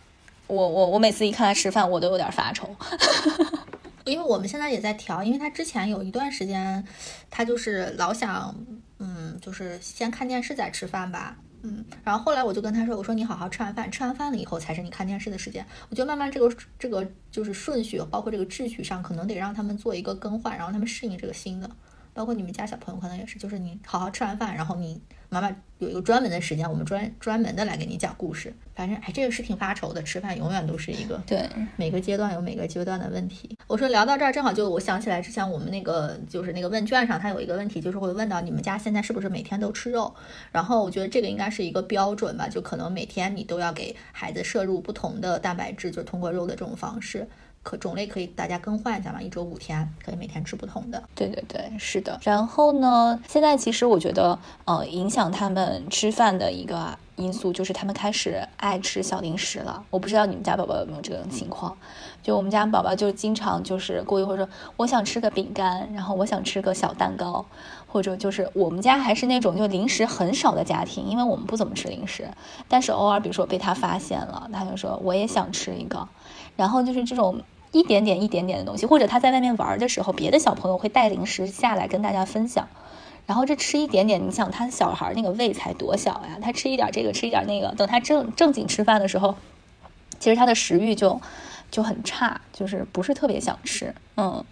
S2: 我我我每次一看他吃饭，我都有点发愁。*laughs*
S1: 因为我们现在也在调，因为他之前有一段时间，他就是老想，嗯，就是先看电视再吃饭吧，嗯，然后后来我就跟他说，我说你好好吃完饭，吃完饭了以后才是你看电视的时间。我觉得慢慢这个这个就是顺序，包括这个秩序上，可能得让他们做一个更换，然后他们适应这个新的。包括你们家小朋友可能也是，就是你好好吃完饭，然后你妈妈有一个专门的时间，我们专专门的来给你讲故事。反正哎，这个是挺发愁的，吃饭永远都是一个
S2: 对
S1: 每个阶段有每个阶段的问题。我说聊到这儿，正好就我想起来之前我们那个就是那个问卷上，它有一个问题，就是会问到你们家现在是不是每天都吃肉？然后我觉得这个应该是一个标准吧，就可能每天你都要给孩子摄入不同的蛋白质，就通过肉的这种方式。可种类可以大家更换一下嘛，一周五天可以每天吃不同的。
S2: 对对对，是的。然后呢，现在其实我觉得，呃，影响他们吃饭的一个因素就是他们开始爱吃小零食了。我不知道你们家宝宝有没有这种情况？就我们家宝宝就经常就是过一会儿说我想吃个饼干，然后我想吃个小蛋糕，或者就是我们家还是那种就零食很少的家庭，因为我们不怎么吃零食。但是偶尔比如说被他发现了，他就说我也想吃一个。然后就是这种一点点、一点点的东西，或者他在外面玩的时候，别的小朋友会带零食下来跟大家分享。然后这吃一点点，你想他小孩那个胃才多小呀？他吃一点这个，吃一点那个，等他正正经吃饭的时候，其实他的食欲就就很差，就是不是特别想吃。嗯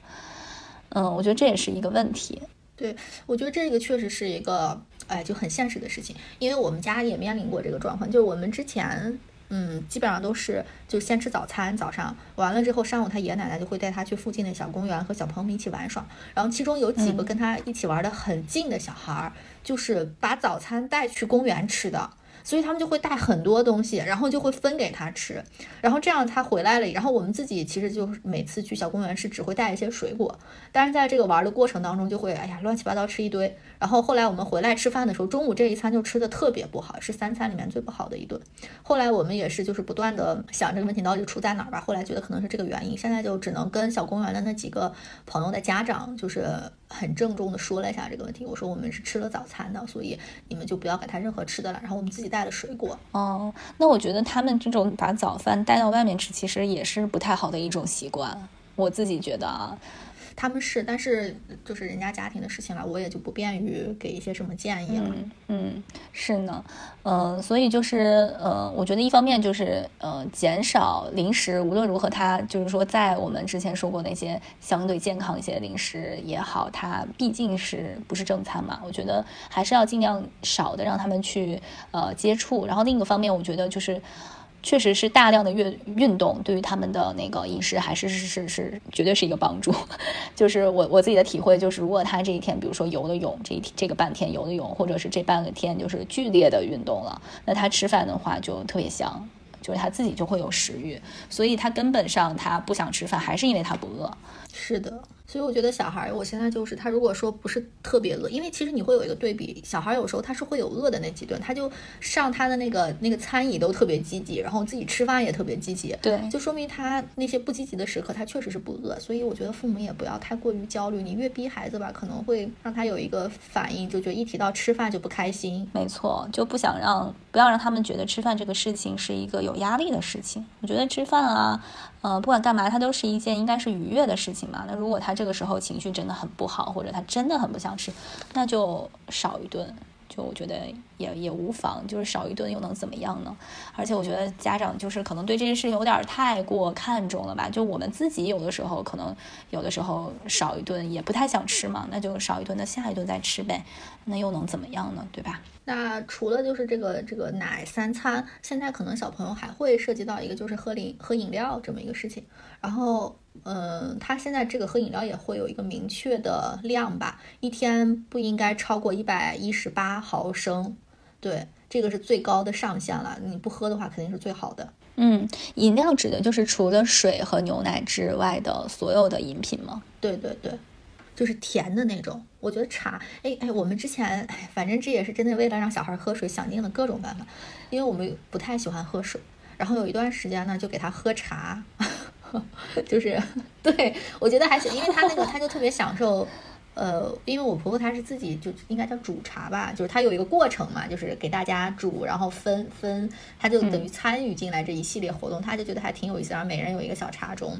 S2: 嗯，我觉得这也是一个问题。
S1: 对，我觉得这个确实是一个哎就很现实的事情，因为我们家也面临过这个状况，就是我们之前。嗯，基本上都是就先吃早餐，早上完了之后，上午他爷爷奶奶就会带他去附近的小公园和小朋友们一起玩耍。然后其中有几个跟他一起玩的很近的小孩儿，就是把早餐带去公园吃的。所以他们就会带很多东西，然后就会分给他吃，然后这样他回来了，然后我们自己其实就每次去小公园是只会带一些水果，但是在这个玩的过程当中就会哎呀乱七八糟吃一堆，然后后来我们回来吃饭的时候，中午这一餐就吃的特别不好，是三餐里面最不好的一顿。后来我们也是就是不断的想这个问题到底出在哪儿吧，后来觉得可能是这个原因，现在就只能跟小公园的那几个朋友的家长就是很郑重的说了一下这个问题。我说我们是吃了早餐的，所以你们就不要给他任何吃的了。然后我们自己带了水果。
S2: 哦，那我觉得他们这种把早饭带到外面吃，其实也是不太好的一种习惯。我自己觉得啊。
S1: 他们是，但是就是人家家庭的事情了，我也就不便于给一些什么建议了。
S2: 嗯，是呢，嗯，所以就是呃，我觉得一方面就是呃，减少零食，无论如何，它就是说，在我们之前说过那些相对健康一些的零食也好，它毕竟是不是正餐嘛？我觉得还是要尽量少的让他们去呃接触。然后另一个方面，我觉得就是。确实是大量的运运动，对于他们的那个饮食还是是是是绝对是一个帮助。*laughs* 就是我我自己的体会就是，如果他这一天，比如说游了泳，这一天这个半天游了泳，或者是这半个天就是剧烈的运动了，那他吃饭的话就特别香，就是他自己就会有食欲，所以他根本上他不想吃饭，还是因为他不饿。
S1: 是的。所以我觉得小孩，我现在就是他，如果说不是特别饿，因为其实你会有一个对比，小孩有时候他是会有饿的那几顿，他就上他的那个那个餐椅都特别积极，然后自己吃饭也特别积极，
S2: 对，
S1: 就说明他那些不积极的时刻，他确实是不饿。所以我觉得父母也不要太过于焦虑，你越逼孩子吧，可能会让他有一个反应，就觉得一提到吃饭就不开心。
S2: 没错，就不想让不要让他们觉得吃饭这个事情是一个有压力的事情。我觉得吃饭啊。呃，不管干嘛，他都是一件应该是愉悦的事情嘛。那如果他这个时候情绪真的很不好，或者他真的很不想吃，那就少一顿。就我觉得也也无妨，就是少一顿又能怎么样呢？而且我觉得家长就是可能对这件事情有点太过看重了吧。就我们自己有的时候可能有的时候少一顿也不太想吃嘛，那就少一顿，那下一顿再吃呗，那又能怎么样呢？对吧？
S1: 那除了就是这个这个奶三餐，现在可能小朋友还会涉及到一个就是喝饮喝饮料这么一个事情。然后，嗯，他现在这个喝饮料也会有一个明确的量吧，一天不应该超过一百一十八毫升。对，这个是最高的上限了。你不喝的话，肯定是最好的。
S2: 嗯，饮料指的就是除了水和牛奶之外的所有的饮品吗？
S1: 对对对。就是甜的那种，我觉得茶，哎哎，我们之前，哎，反正这也是真的为了让小孩喝水，想尽了各种办法，因为我们不太喜欢喝水，然后有一段时间呢，就给他喝茶，*laughs* 就是，*laughs* 对我觉得还行，因为他那个他就特别享受。呃，因为我婆婆她是自己就应该叫煮茶吧，就是她有一个过程嘛，就是给大家煮，然后分分，她就等于参与进来这一系列活动，她就觉得还挺有意思，然后每人有一个小茶盅，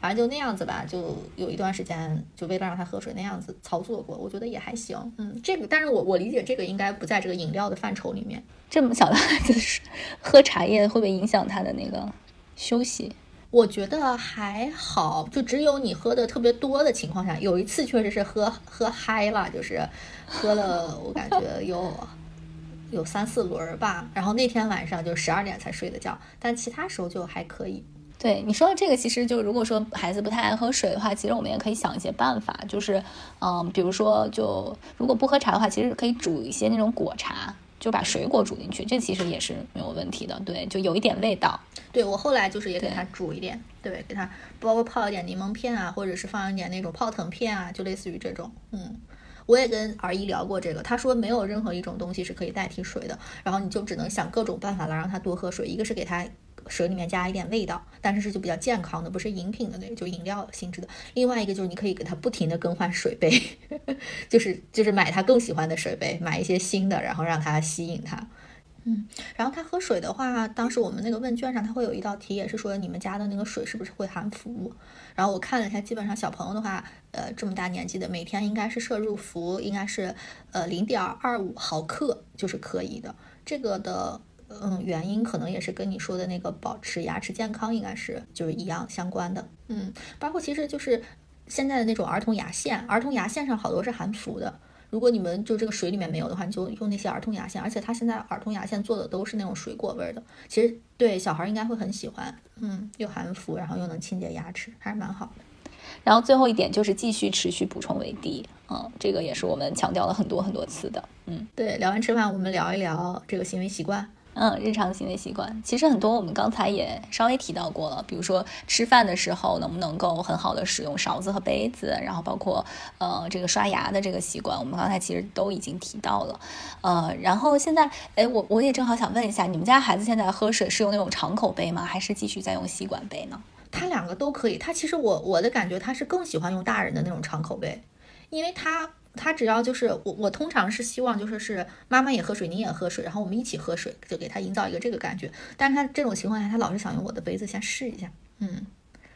S1: 反正就那样子吧，就有一段时间就为了让她喝水那样子操作过，我觉得也还行，嗯，这个，但是我我理解这个应该不在这个饮料的范畴里面。
S2: 这么小的孩子喝茶叶会不会影响他的那个休息？
S1: 我觉得还好，就只有你喝的特别多的情况下，有一次确实是喝喝嗨了，就是喝了，我感觉 *laughs* 有有三四轮吧。然后那天晚上就十二点才睡的觉，但其他时候就还可以。
S2: 对你说的这个，其实就如果说孩子不太爱喝水的话，其实我们也可以想一些办法，就是嗯，比如说就如果不喝茶的话，其实可以煮一些那种果茶。就把水果煮进去，这其实也是没有问题的。对，就有一点味道。
S1: 对我后来就是也给他煮一点，对，给他包括泡一点柠檬片啊，或者是放一点那种泡腾片啊，就类似于这种。嗯，我也跟儿姨聊过这个，他说没有任何一种东西是可以代替水的，然后你就只能想各种办法来让他多喝水，一个是给他。水里面加一点味道，但是是就比较健康的，不是饮品的那种就饮料性质的。另外一个就是你可以给他不停的更换水杯，*laughs* 就是就是买他更喜欢的水杯，买一些新的，然后让他吸引他。嗯，然后他喝水的话，当时我们那个问卷上他会有一道题，也是说你们家的那个水是不是会含氟？然后我看了一下，基本上小朋友的话，呃，这么大年纪的，每天应该是摄入氟应该是呃零点二五毫克就是可以的。这个的。嗯，原因可能也是跟你说的那个保持牙齿健康应该是就是一样相关的。嗯，包括其实就是现在的那种儿童牙线，儿童牙线上好多是含氟的。如果你们就这个水里面没有的话，你就用那些儿童牙线。而且它现在儿童牙线做的都是那种水果味的，其实对小孩应该会很喜欢。嗯，又含氟，然后又能清洁牙齿，还是蛮好的。
S2: 然后最后一点就是继续持续补充维 D，嗯，这个也是我们强调了很多很多次的。嗯，
S1: 对，聊完吃饭，我们聊一聊这个行为习惯。
S2: 嗯，日常行为习惯其实很多，我们刚才也稍微提到过了。比如说吃饭的时候能不能够很好的使用勺子和杯子，然后包括呃这个刷牙的这个习惯，我们刚才其实都已经提到了。呃，然后现在哎，我我也正好想问一下，你们家孩子现在喝水是用那种长口杯吗？还是继续在用吸管杯呢？
S1: 他两个都可以。他其实我我的感觉他是更喜欢用大人的那种长口杯。因为他他只要就是我我通常是希望就是是妈妈也喝水，你也喝水，然后我们一起喝水，就给他营造一个这个感觉。但是他这种情况下，他老是想用我的杯子先试一下，嗯。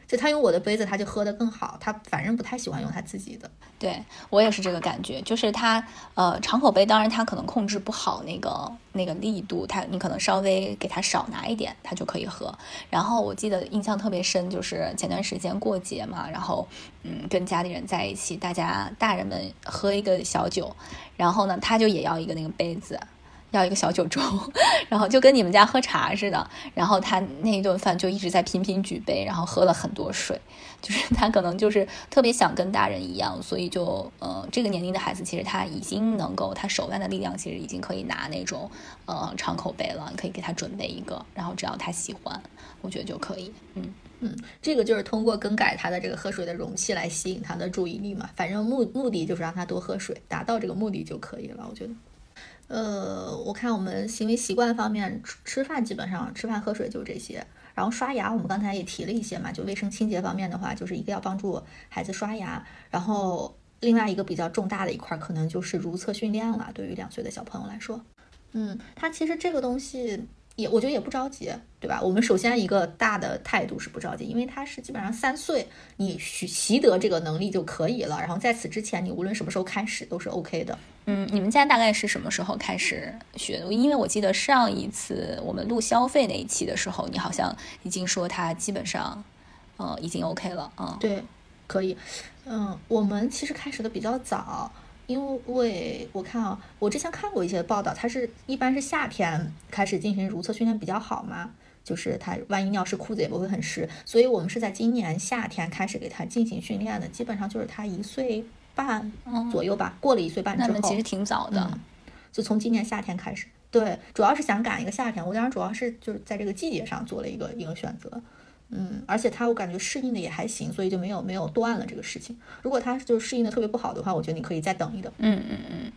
S1: 就他用我的杯子，他就喝得更好。他反正不太喜欢用他自己的。
S2: 对我也是这个感觉，就是他呃长口杯，当然他可能控制不好那个那个力度，他你可能稍微给他少拿一点，他就可以喝。然后我记得印象特别深，就是前段时间过节嘛，然后嗯跟家里人在一起，大家大人们喝一个小酒，然后呢他就也要一个那个杯子。要一个小酒盅，*laughs* 然后就跟你们家喝茶似的。然后他那一顿饭就一直在频频举杯，然后喝了很多水。就是 *laughs* 他可能就是特别想跟大人一样，所以就呃这个年龄的孩子其实他已经能够，他手腕的力量其实已经可以拿那种呃长口杯了。你可以给他准备一个，然后只要他喜欢，我觉得就可以。嗯
S1: 嗯，这个就是通过更改他的这个喝水的容器来吸引他的注意力嘛。反正目目的就是让他多喝水，达到这个目的就可以了。我觉得。呃，我看我们行为习惯方面，吃吃饭基本上吃饭喝水就这些，然后刷牙我们刚才也提了一些嘛，就卫生清洁方面的话，就是一个要帮助孩子刷牙，然后另外一个比较重大的一块可能就是如厕训练了，对于两岁的小朋友来说，嗯，他其实这个东西。也我觉得也不着急，对吧？我们首先一个大的态度是不着急，因为他是基本上三岁，你习习得这个能力就可以了。然后在此之前，你无论什么时候开始都是 OK 的。
S2: 嗯，你们家大概是什么时候开始学的？因为我记得上一次我们录消费那一期的时候，你好像已经说他基本上，呃，已经 OK 了。嗯，
S1: 对，可以。嗯，我们其实开始的比较早。因为我看啊，我之前看过一些报道，它是一般是夏天开始进行如厕训练比较好嘛，就是他万一尿湿裤子也不会很湿，所以我们是在今年夏天开始给他进行训练的，基本上就是他一岁半左右吧，过了一岁半之后，
S2: 其实挺早的，
S1: 就从今年夏天开始，对，主要是想赶一个夏天，我当时主要是就是在这个季节上做了一个一个选择。嗯，而且他我感觉适应的也还行，所以就没有没有断了这个事情。如果他就适应的特别不好的话，我觉得你可以再等一等。
S2: 嗯嗯嗯。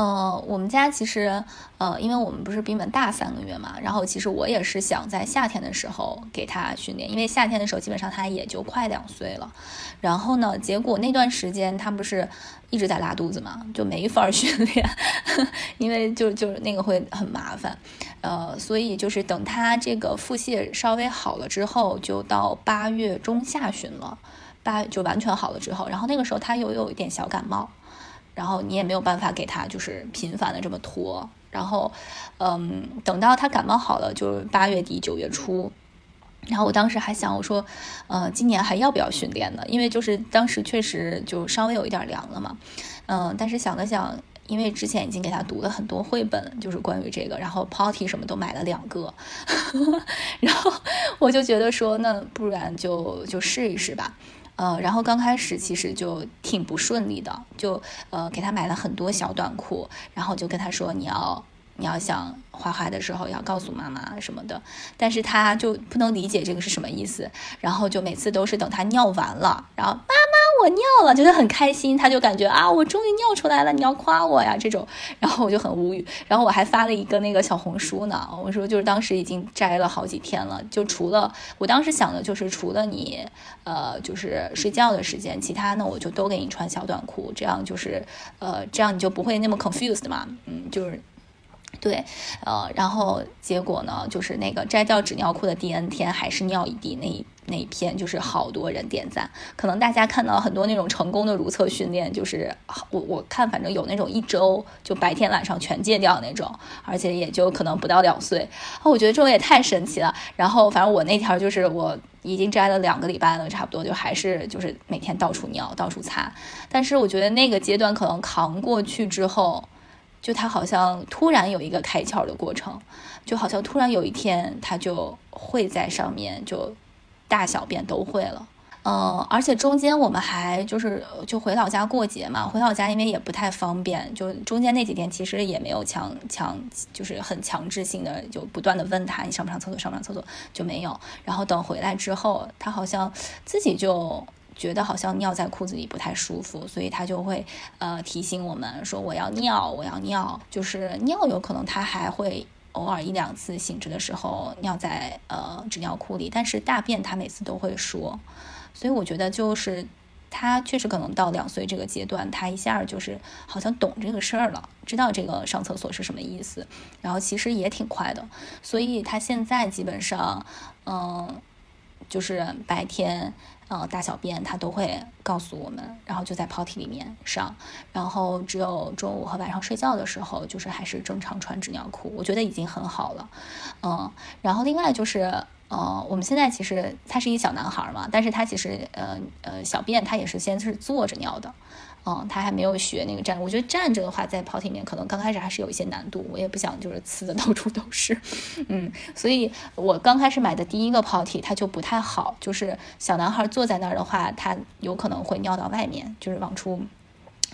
S2: 呃，我们家其实，呃，因为我们不是比你们大三个月嘛，然后其实我也是想在夏天的时候给他训练，因为夏天的时候基本上他也就快两岁了。然后呢，结果那段时间他不是一直在拉肚子嘛，就没法 *laughs* 训练，因为就就是那个会很麻烦。呃，所以就是等他这个腹泻稍微好了之后，就到八月中下旬了，八就完全好了之后，然后那个时候他又有一点小感冒。然后你也没有办法给他就是频繁的这么拖，然后，嗯，等到他感冒好了，就是八月底九月初，然后我当时还想，我说，呃，今年还要不要训练呢？因为就是当时确实就稍微有一点凉了嘛，嗯，但是想了想，因为之前已经给他读了很多绘本，就是关于这个，然后 Potty 什么都买了两个，*laughs* 然后我就觉得说，那不然就就试一试吧。呃，然后刚开始其实就挺不顺利的，就呃给他买了很多小短裤，然后就跟他说你要你要想画画的时候要告诉妈妈什么的，但是他就不能理解这个是什么意思，然后就每次都是等他尿完了，然后妈妈。我尿了，觉得很开心，他就感觉啊，我终于尿出来了，你要夸我呀，这种，然后我就很无语，然后我还发了一个那个小红书呢，我说就是当时已经摘了好几天了，就除了我当时想的就是除了你，呃，就是睡觉的时间，其他呢我就都给你穿小短裤，这样就是，呃，这样你就不会那么 confused 嘛，嗯，就是。对，呃，然后结果呢，就是那个摘掉纸尿裤的第 N 天，还是尿一地那那一篇，就是好多人点赞。可能大家看到很多那种成功的如厕训练，就是我我看反正有那种一周就白天晚上全戒掉那种，而且也就可能不到两岁。我觉得这种也太神奇了。然后反正我那条就是我已经摘了两个礼拜了，差不多就还是就是每天到处尿到处擦。但是我觉得那个阶段可能扛过去之后。就他好像突然有一个开窍的过程，就好像突然有一天他就会在上面就大小便都会了，嗯，而且中间我们还就是就回老家过节嘛，回老家因为也不太方便，就中间那几天其实也没有强强就是很强制性的就不断的问他你上不上厕所上不上厕所就没有，然后等回来之后他好像自己就。觉得好像尿在裤子里不太舒服，所以他就会呃提醒我们说我要尿，我要尿。就是尿有可能他还会偶尔一两次醒着的时候尿在呃纸尿裤里，但是大便他每次都会说。所以我觉得就是他确实可能到两岁这个阶段，他一下就是好像懂这个事儿了，知道这个上厕所是什么意思，然后其实也挺快的，所以他现在基本上，嗯，就是白天。呃，大小便他都会告诉我们，然后就在泡体里面上，然后只有中午和晚上睡觉的时候，就是还是正常穿纸尿裤，我觉得已经很好了，嗯，然后另外就是，呃，我们现在其实他是一个小男孩嘛，但是他其实呃呃小便他也是先是坐着尿的。嗯，他还没有学那个站，我觉得站着的话，在跑体里面可能刚开始还是有一些难度，我也不想就是呲的 *laughs* 到处都是，嗯，所以我刚开始买的第一个跑体它就不太好，就是小男孩坐在那儿的话，他有可能会尿到外面，就是往出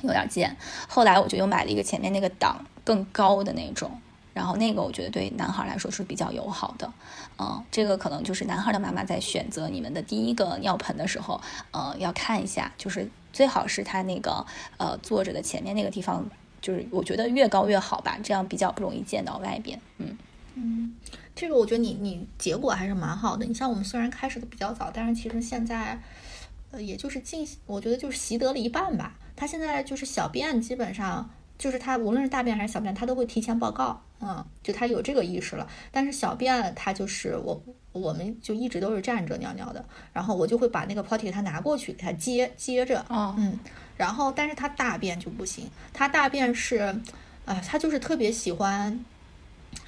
S2: 有点溅。后来我就又买了一个前面那个档更高的那种，然后那个我觉得对男孩来说是比较友好的，嗯，这个可能就是男孩的妈妈在选择你们的第一个尿盆的时候，呃，要看一下，就是。最好是他那个呃坐着的前面那个地方，就是我觉得越高越好吧，这样比较不容易溅到外边。
S1: 嗯嗯，这个我觉得你你结果还是蛮好的。你像我们虽然开始的比较早，但是其实现在呃也就是进，我觉得就是习得了一半吧。他现在就是小便基本上就是他无论是大便还是小便，他都会提前报告。嗯，就他有这个意识了。但是小便他就是我。我们就一直都是站着尿尿的，然后我就会把那个 potty 给他拿过去，给他接接着，嗯，然后但是他大便就不行，他大便是，啊，他就是特别喜欢，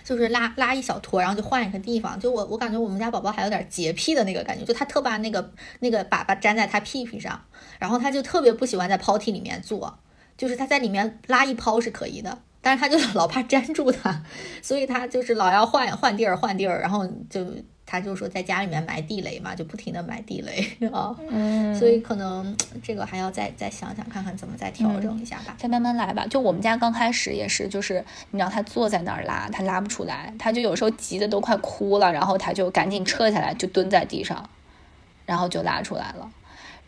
S1: 就是拉拉一小坨，然后就换一个地方，就我我感觉我们家宝宝还有点洁癖的那个感觉，就他特把那个那个粑粑粘在他屁屁上，然后他就特别不喜欢在 potty 里面坐，就是他在里面拉一泡是可以的。但是他就老怕粘住它，所以他就是老要换换地儿换地儿，然后就他就说在家里面埋地雷嘛，就不停的埋地雷 *laughs* 啊，嗯，所以可能这个还要再再想想看看怎么再调整一下吧，
S2: 再慢慢来吧。就我们家刚开始也是，就是你让他坐在那儿拉，他拉不出来，他就有时候急的都快哭了，然后他就赶紧撤下来，就蹲在地上，然后就拉出来了，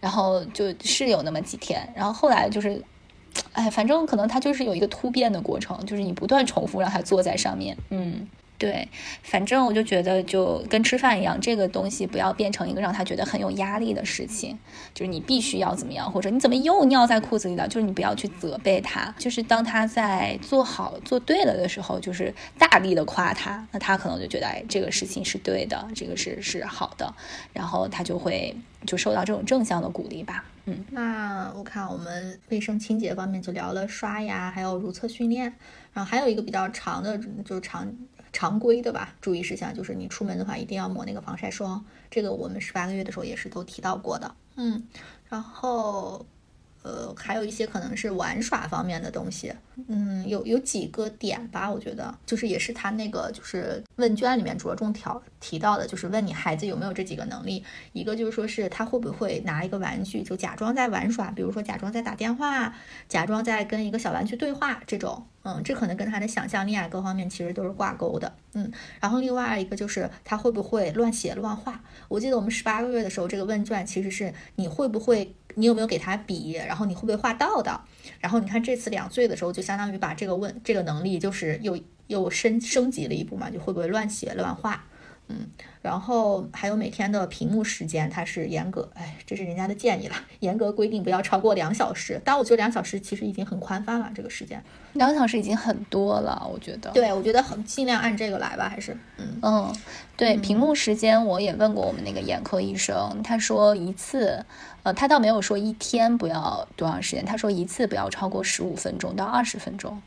S2: 然后就是有那么几天，然后后来就是。哎，反正可能他就是有一个突变的过程，就是你不断重复让他坐在上面，嗯。对，反正我就觉得就跟吃饭一样，这个东西不要变成一个让他觉得很有压力的事情，就是你必须要怎么样，或者你怎么又尿在裤子里了，就是你不要去责备他，就是当他在做好做对了的时候，就是大力的夸他，那他可能就觉得哎，这个事情是对的，这个是是好的，然后他就会就受到这种正向的鼓励吧。嗯，
S1: 那我看我们卫生清洁方面就聊了刷牙，还有如厕训练，然后还有一个比较长的，就是长。常规的吧，注意事项就是你出门的话一定要抹那个防晒霜，这个我们十八个月的时候也是都提到过的。嗯，然后。呃，还有一些可能是玩耍方面的东西，嗯，有有几个点吧，我觉得就是也是他那个就是问卷里面着重调提到的，就是问你孩子有没有这几个能力，一个就是说是他会不会拿一个玩具就假装在玩耍，比如说假装在打电话，假装在跟一个小玩具对话这种，嗯，这可能跟他的想象力啊各方面其实都是挂钩的，嗯，然后另外一个就是他会不会乱写乱画，我记得我们十八个月的时候这个问卷其实是你会不会。你有没有给他笔？然后你会不会画道道？然后你看这次两岁的时候，就相当于把这个问这个能力就是又又升升级了一步嘛，就会不会乱写乱画？嗯，然后还有每天的屏幕时间，它是严格，哎，这是人家的建议了，严格规定不要超过两小时。但我觉得两小时其实已经很宽泛了，这个时间，
S2: 两小时已经很多了，我觉得。
S1: 对，我觉得很尽量按这个来吧，还是，嗯
S2: 嗯，对，屏幕时间我也问过我们那个眼科医生，他说一次，呃，他倒没有说一天不要多长时间，他说一次不要超过十五分钟到二十分钟。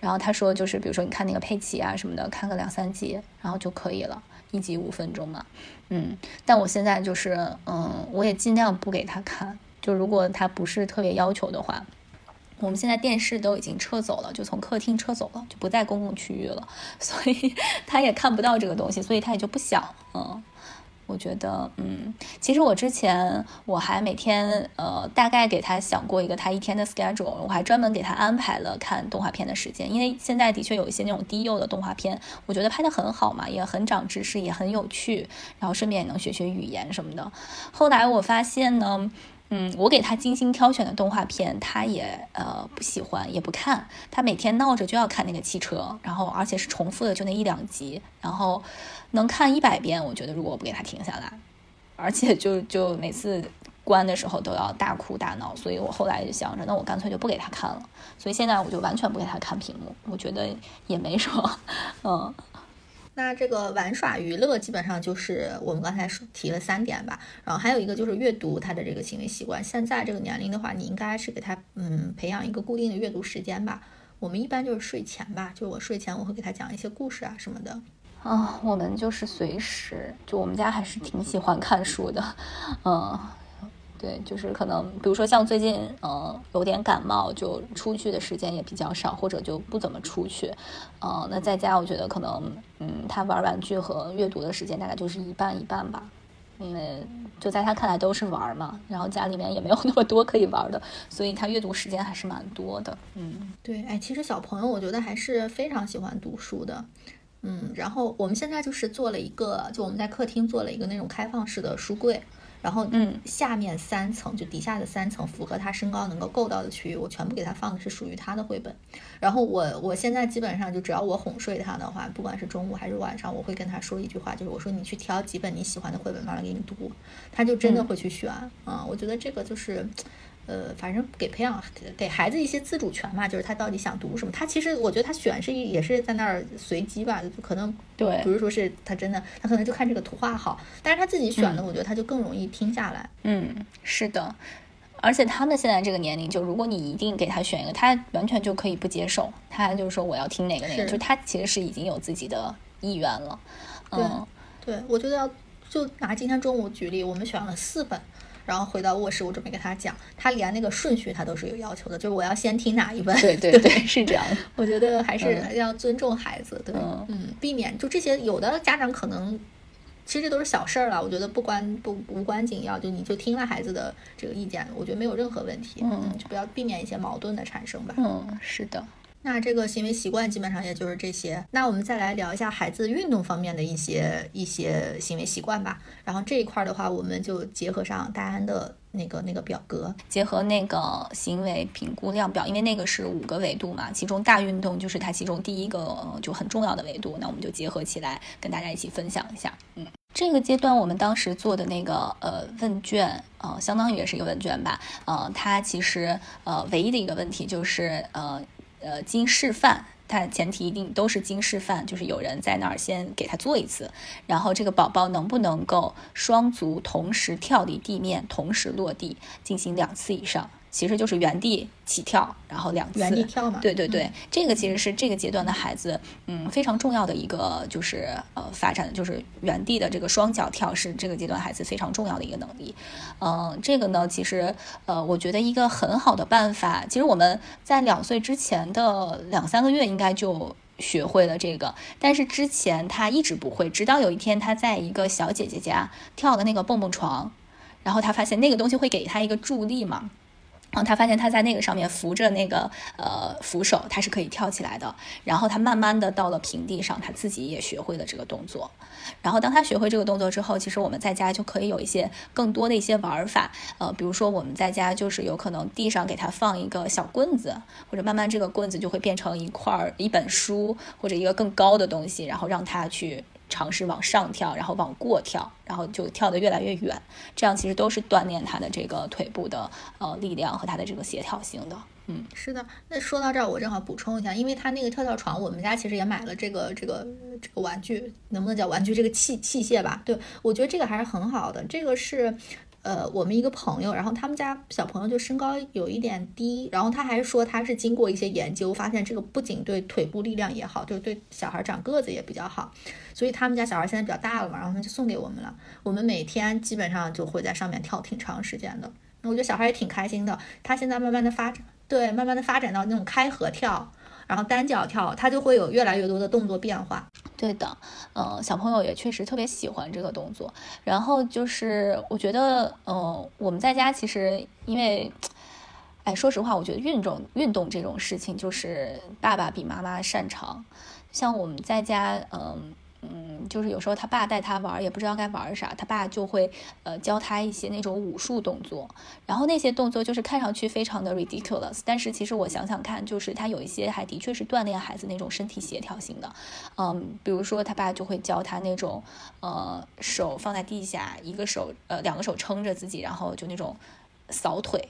S2: 然后他说就是比如说你看那个佩奇啊什么的，看个两三集，然后就可以了。一集五分钟嘛，嗯，但我现在就是，嗯，我也尽量不给他看。就如果他不是特别要求的话，我们现在电视都已经撤走了，就从客厅撤走了，就不在公共区域了，所以 *laughs* 他也看不到这个东西，所以他也就不想，嗯。我觉得，嗯，其实我之前我还每天，呃，大概给他想过一个他一天的 schedule，我还专门给他安排了看动画片的时间，因为现在的确有一些那种低幼的动画片，我觉得拍的很好嘛，也很长知识，也很有趣，然后顺便也能学学语言什么的。后来我发现呢。嗯，我给他精心挑选的动画片，他也呃不喜欢，也不看。他每天闹着就要看那个汽车，然后而且是重复的，就那一两集，然后能看一百遍。我觉得如果我不给他停下来，而且就就每次关的时候都要大哭大闹，所以我后来就想着，那我干脆就不给他看了。所以现在我就完全不给他看屏幕，我觉得也没什么，嗯。
S1: 那这个玩耍娱乐基本上就是我们刚才提了三点吧，然后还有一个就是阅读他的这个行为习惯。现在这个年龄的话，你应该是给他嗯培养一个固定的阅读时间吧。我们一般就是睡前吧，就是我睡前我会给他讲一些故事啊什么的。
S2: 啊，我们就是随时，就我们家还是挺喜欢看书的，嗯。对，就是可能，比如说像最近，嗯，有点感冒，就出去的时间也比较少，或者就不怎么出去，嗯，那在家，我觉得可能，嗯，他玩玩具和阅读的时间大概就是一半一半吧，因为就在他看来都是玩嘛，然后家里面也没有那么多可以玩的，所以他阅读时间还是蛮多的，嗯，
S1: 对，哎，其实小朋友我觉得还是非常喜欢读书的，嗯，然后我们现在就是做了一个，就我们在客厅做了一个那种开放式的书柜。然后，
S2: 嗯，
S1: 下面三层就底下的三层符合他身高能够够到的区域，我全部给他放的是属于他的绘本。然后我我现在基本上就只要我哄睡他的话，不管是中午还是晚上，我会跟他说一句话，就是我说你去挑几本你喜欢的绘本，妈妈给你读，他就真的会去选。嗯，我觉得这个就是。呃，反正给培养给孩子一些自主权嘛，就是他到底想读什么。他其实我觉得他选是也是在那儿随机吧，可能
S2: 对，
S1: 不是说是他真的，他可能就看这个图画好，但是他自己选的，我觉得他就更容易听下来。
S2: 嗯，是的，而且他们现在这个年龄，就如果你一定给他选一个，他完全就可以不接受，他就是说我要听哪个哪个，就他其实是已经有自己的意愿了。
S1: 嗯，对，我觉得要就拿今天中午举例，我们选了四本。然后回到卧室，我准备跟他讲，他连那个顺序他都是有要求的，就是我要先听哪一本。
S2: 对对 *laughs* 对，是这样。
S1: 我觉得还是要尊重孩子，对，嗯，避免就这些。有的家长可能其实这都是小事儿了，我觉得不关不无关紧要，就你就听了孩子的这个意见，我觉得没有任何问题。嗯，就不要避免一些矛盾的产生吧。
S2: 嗯，是的。
S1: 那这个行为习惯基本上也就是这些。那我们再来聊一下孩子运动方面的一些一些行为习惯吧。然后这一块的话，我们就结合上戴安的那个那个表格，
S2: 结合那个行为评估量表，因为那个是五个维度嘛，其中大运动就是它其中第一个就很重要的维度。那我们就结合起来跟大家一起分享一下。嗯，这个阶段我们当时做的那个呃问卷，呃，相当于也是一个问卷吧。呃，它其实呃唯一的一个问题就是呃。呃，经示范，它前提一定都是经示范，就是有人在那儿先给他做一次，然后这个宝宝能不能够双足同时跳离地面，同时落地进行两次以上。其实就是原地起跳，然后两次
S1: 原地跳嘛。
S2: 对对对，这个其实是这个阶段的孩子，嗯，非常重要的一个就是呃发展，就是原地的这个双脚跳是这个阶段孩子非常重要的一个能力。嗯，这个呢，其实呃，我觉得一个很好的办法，其实我们在两岁之前的两三个月应该就学会了这个，但是之前他一直不会，直到有一天他在一个小姐姐家跳的那个蹦蹦床，然后他发现那个东西会给他一个助力嘛。然后他发现他在那个上面扶着那个呃扶手，他是可以跳起来的。然后他慢慢的到了平地上，他自己也学会了这个动作。然后当他学会这个动作之后，其实我们在家就可以有一些更多的一些玩法。呃，比如说我们在家就是有可能地上给他放一个小棍子，或者慢慢这个棍子就会变成一块一本书或者一个更高的东西，然后让他去。尝试往上跳，然后往过跳，然后就跳得越来越远。这样其实都是锻炼他的这个腿部的呃力量和他的这个协调性的。嗯，
S1: 是的。那说到这儿，我正好补充一下，因为他那个跳跳床，我们家其实也买了这个这个这个玩具，能不能叫玩具？这个器器械吧。对，我觉得这个还是很好的。这个是。呃，我们一个朋友，然后他们家小朋友就身高有一点低，然后他还说他是经过一些研究，发现这个不仅对腿部力量也好，就是对小孩长个子也比较好，所以他们家小孩现在比较大了嘛，然后他就送给我们了。我们每天基本上就会在上面跳挺长时间的，那我觉得小孩也挺开心的。他现在慢慢的。发展，对，慢慢的。发展到那种开合跳。然后单脚跳，它就会有越来越多的动作变化。
S2: 对的，嗯，小朋友也确实特别喜欢这个动作。然后就是，我觉得，嗯，我们在家其实因为，哎，说实话，我觉得运动运动这种事情，就是爸爸比妈妈擅长。像我们在家，嗯。嗯，就是有时候他爸带他玩，也不知道该玩啥，他爸就会呃教他一些那种武术动作，然后那些动作就是看上去非常的 ridiculous，但是其实我想想看，就是他有一些还的确是锻炼孩子那种身体协调性的，嗯，比如说他爸就会教他那种呃手放在地下，一个手呃两个手撑着自己，然后就那种扫腿。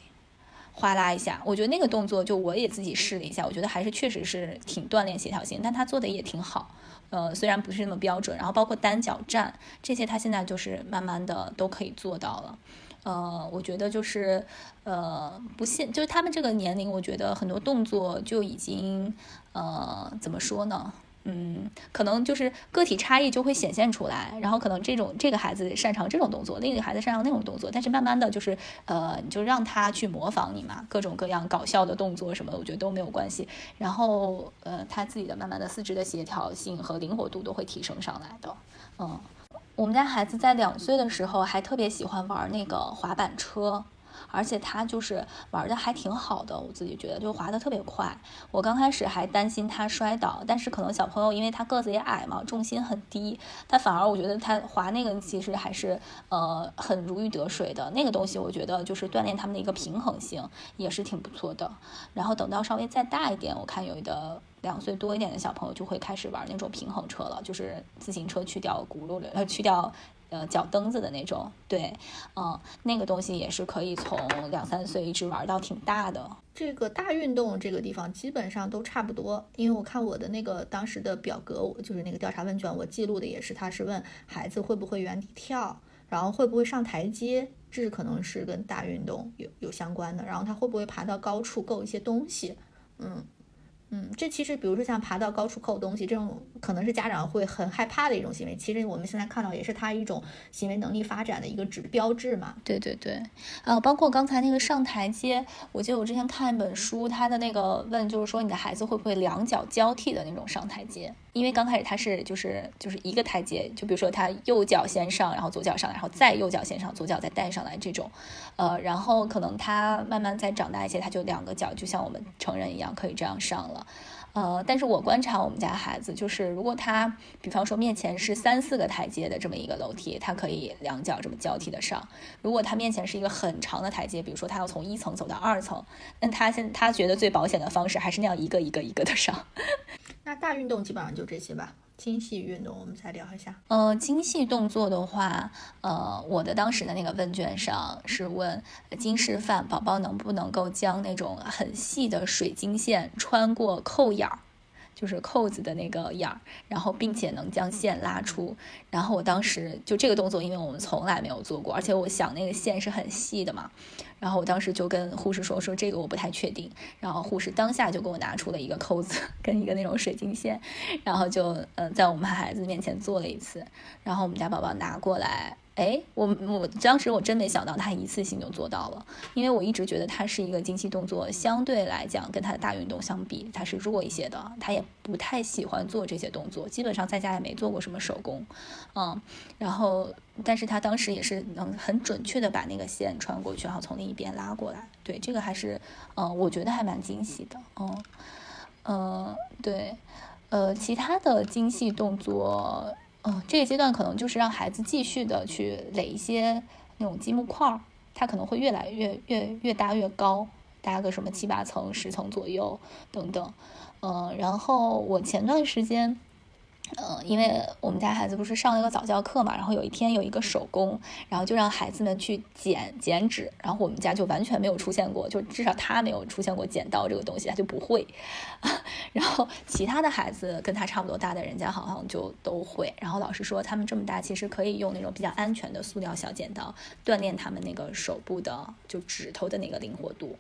S2: 哗啦一下，我觉得那个动作就我也自己试了一下，我觉得还是确实是挺锻炼协调性，但他做的也挺好，呃，虽然不是那么标准，然后包括单脚站这些，他现在就是慢慢的都可以做到了，呃，我觉得就是呃不限，就是他们这个年龄，我觉得很多动作就已经呃怎么说呢？嗯，可能就是个体差异就会显现出来，然后可能这种这个孩子擅长这种动作，另一个孩子擅长那种动作，但是慢慢的就是，呃，你就让他去模仿你嘛，各种各样搞笑的动作什么，我觉得都没有关系。然后，呃，他自己的慢慢的四肢的协调性和灵活度都会提升上来的。嗯，我们家孩子在两岁的时候还特别喜欢玩那个滑板车。而且他就是玩的还挺好的，我自己觉得就滑的特别快。我刚开始还担心他摔倒，但是可能小朋友因为他个子也矮嘛，重心很低，他反而我觉得他滑那个其实还是呃很如鱼得水的。那个东西我觉得就是锻炼他们的一个平衡性也是挺不错的。然后等到稍微再大一点，我看有的两岁多一点的小朋友就会开始玩那种平衡车了，就是自行车去掉轱辘呃去掉。呃，脚蹬子的那种，对，嗯，那个东西也是可以从两三岁一直玩到挺大的。
S1: 这个大运动这个地方基本上都差不多，因为我看我的那个当时的表格，我就是那个调查问卷，我记录的也是，他是问孩子会不会原地跳，然后会不会上台阶，这可能是跟大运动有有相关的，然后他会不会爬到高处够一些东西，嗯。嗯，这其实比如说像爬到高处扣东西这种，可能是家长会很害怕的一种行为。其实我们现在看到也是他一种行为能力发展的一个指标志嘛。
S2: 对对对，呃，包括刚才那个上台阶，我记得我之前看一本书，他的那个问就是说你的孩子会不会两脚交替的那种上台阶？因为刚开始他是就是就是一个台阶，就比如说他右脚先上，然后左脚上来，然后再右脚先上，左脚再带上来这种，呃，然后可能他慢慢再长大一些，他就两个脚就像我们成人一样可以这样上了。呃，但是我观察我们家孩子，就是如果他，比方说面前是三四个台阶的这么一个楼梯，他可以两脚这么交替的上；如果他面前是一个很长的台阶，比如说他要从一层走到二层，那他现他觉得最保险的方式还是那样一个一个一个的上。
S1: 那大运动基本上就这些吧。精细运动，我们再聊一下。
S2: 呃，精细动作的话，呃，我的当时的那个问卷上是问金示范宝宝能不能够将那种很细的水晶线穿过扣眼儿。就是扣子的那个眼儿，然后并且能将线拉出，然后我当时就这个动作，因为我们从来没有做过，而且我想那个线是很细的嘛，然后我当时就跟护士说说这个我不太确定，然后护士当下就给我拿出了一个扣子跟一个那种水晶线，然后就嗯在我们孩子面前做了一次，然后我们家宝宝拿过来。哎，我我当时我真没想到他一次性就做到了，因为我一直觉得他是一个精细动作，相对来讲跟他的大运动相比，他是弱一些的，他也不太喜欢做这些动作，基本上在家也没做过什么手工，嗯，然后但是他当时也是能很准确的把那个线穿过去，然后从另一边拉过来，对，这个还是，嗯，我觉得还蛮惊喜的，嗯，嗯，对，呃，其他的精细动作。嗯，这个阶段可能就是让孩子继续的去垒一些那种积木块儿，它可能会越来越越越搭越高，搭个什么七八层、十层左右等等。嗯，然后我前段时间。嗯，因为我们家孩子不是上了一个早教课嘛，然后有一天有一个手工，然后就让孩子们去剪剪纸，然后我们家就完全没有出现过，就至少他没有出现过剪刀这个东西，他就不会。*laughs* 然后其他的孩子跟他差不多大的人家好像就都会。然后老师说他们这么大，其实可以用那种比较安全的塑料小剪刀锻炼他们那个手部的就指头的那个灵活度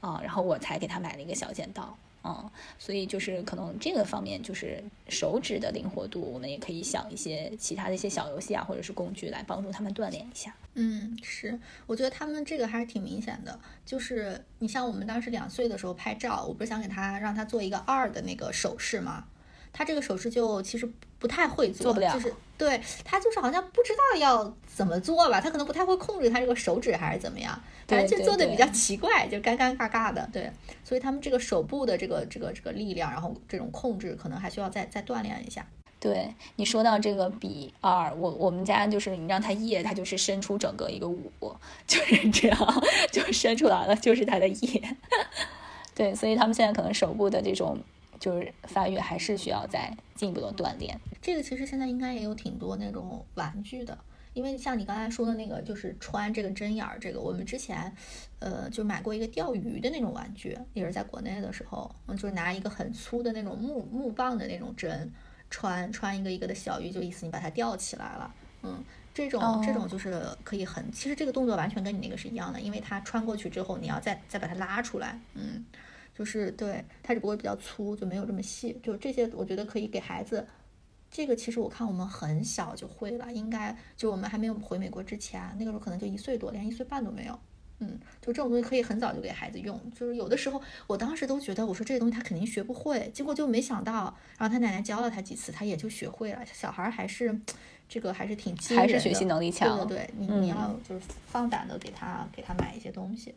S2: 啊，然后我才给他买了一个小剪刀。嗯，所以就是可能这个方面就是手指的灵活度，我们也可以想一些其他的一些小游戏啊，或者是工具来帮助他们锻炼一下。
S1: 嗯，是，我觉得他们这个还是挺明显的，就是你像我们当时两岁的时候拍照，我不是想给他让他做一个二的那个手势吗？他这个手势就其实不太会做，
S2: 做不了，
S1: 就是对他就是好像不知道要怎么做吧，他可能不太会控制他这个手指还是怎么样，反正就做的比较奇怪，就尴尴尬尬的，对，所以他们这个手部的这个这个这个力量，然后这种控制可能还需要再再锻炼一下。
S2: 对你说到这个比二，我我们家就是你让他叶，他就是伸出整个一个五，就是这样，就伸出来了，就是他的叶。*laughs* 对，所以他们现在可能手部的这种就是发育还是需要再进一步的锻炼。
S1: 这个其实现在应该也有挺多那种玩具的，因为像你刚才说的那个，就是穿这个针眼儿，这个我们之前呃就买过一个钓鱼的那种玩具，也是在国内的时候，嗯，就是拿一个很粗的那种木木棒的那种针。穿穿一个一个的小鱼，就意思你把它吊起来了，嗯，这种这种就是可以很，其实这个动作完全跟你那个是一样的，因为它穿过去之后，你要再再把它拉出来，嗯，就是对它只不过比较粗，就没有这么细，就这些我觉得可以给孩子。这个其实我看我们很小就会了，应该就我们还没有回美国之前，那个时候可能就一岁多，连一岁半都没有。嗯，就这种东西可以很早就给孩子用，就是有的时候我当时都觉得，我说这个东西他肯定学不会，结果就没想到，然后他奶奶教了他几次，他也就学会了。小孩还是这个还是挺
S2: 还是学习能力强，
S1: 对对对，你你要就是放胆的给他给他买一些东西。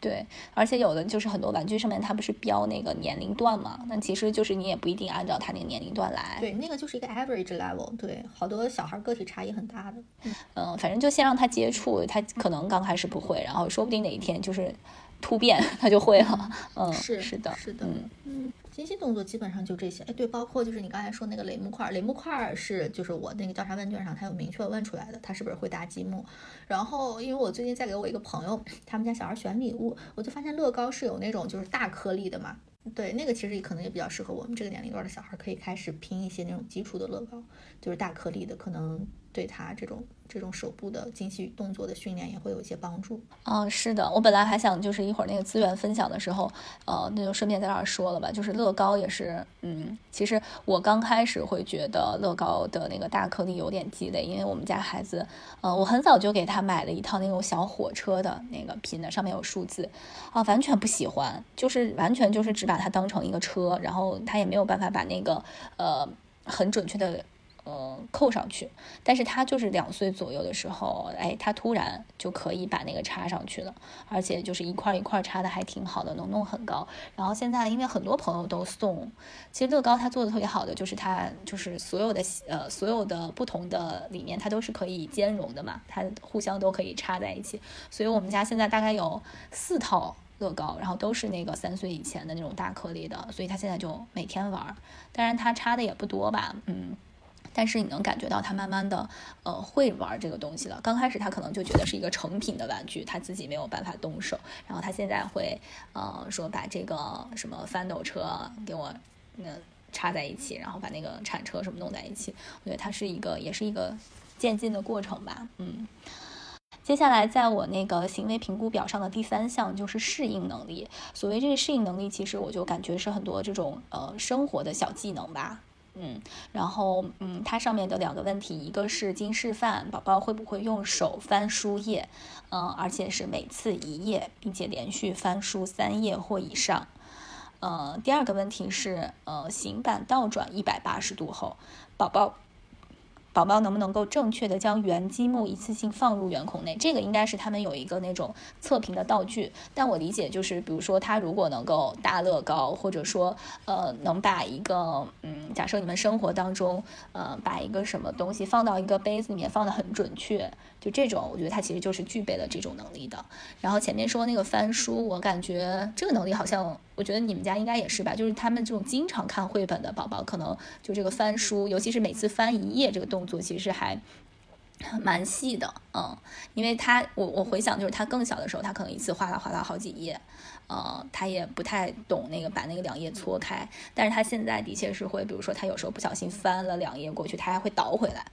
S2: 对，而且有的就是很多玩具上面它不是标那个年龄段嘛？那其实就是你也不一定按照他那个年龄段来。
S1: 对，那个就是一个 average level。对，好多小孩个体差异很大的。
S2: 嗯，反正就先让他接触，他可能刚开始不会，然后说不定哪一天就是突变，*laughs* 他就会了。嗯，
S1: 是
S2: 是的，
S1: 是的，嗯嗯。精细动作基本上就这些，哎，对，包括就是你刚才说那个垒木块，垒木块是就是我那个调查问卷上他有明确问出来的，他是不是会搭积木？然后因为我最近在给我一个朋友他们家小孩选礼物，我就发现乐高是有那种就是大颗粒的嘛，对，那个其实可能也比较适合我们这个年龄段的小孩，可以开始拼一些那种基础的乐高，就是大颗粒的，可能对他这种。这种手部的精细动作的训练也会有一些帮助。
S2: 嗯，是的，我本来还想就是一会儿那个资源分享的时候，呃，那就顺便在这儿说了吧。就是乐高也是，嗯，其实我刚开始会觉得乐高的那个大颗粒有点鸡肋，因为我们家孩子，呃，我很早就给他买了一套那种小火车的那个拼的，上面有数字，啊，完全不喜欢，就是完全就是只把它当成一个车，然后他也没有办法把那个呃很准确的。呃，扣上去，但是他就是两岁左右的时候，哎，他突然就可以把那个插上去了，而且就是一块一块插的还挺好的，能弄很高。然后现在因为很多朋友都送，其实乐高它做的特别好的就是它就是所有的呃所有的不同的里面它都是可以兼容的嘛，它互相都可以插在一起。所以我们家现在大概有四套乐高，然后都是那个三岁以前的那种大颗粒的，所以他现在就每天玩。当然他插的也不多吧，嗯。但是你能感觉到他慢慢的，呃，会玩这个东西了。刚开始他可能就觉得是一个成品的玩具，他自己没有办法动手。然后他现在会，呃，说把这个什么翻斗车给我，嗯，插在一起，然后把那个铲车什么弄在一起。我觉得它是一个，也是一个渐进的过程吧。嗯，接下来在我那个行为评估表上的第三项就是适应能力。所谓这个适应能力，其实我就感觉是很多这种呃生活的小技能吧。嗯，然后嗯，它上面的两个问题，一个是经示范，宝宝会不会用手翻书页，嗯，而且是每次一页，并且连续翻书三页或以上。呃，第二个问题是，呃，行板倒转一百八十度后，宝宝。宝宝能不能够正确的将圆积木一次性放入圆孔内？这个应该是他们有一个那种测评的道具。但我理解就是，比如说他如果能够搭乐高，或者说呃能把一个嗯，假设你们生活当中呃把一个什么东西放到一个杯子里面放的很准确，就这种，我觉得他其实就是具备了这种能力的。然后前面说那个翻书，我感觉这个能力好像。我觉得你们家应该也是吧，就是他们这种经常看绘本的宝宝，可能就这个翻书，尤其是每次翻一页这个动作，其实还蛮细的，嗯，因为他我我回想就是他更小的时候，他可能一次哗啦哗啦好几页，呃，他也不太懂那个把那个两页搓开，但是他现在的确是会，比如说他有时候不小心翻了两页过去，他还会倒回来，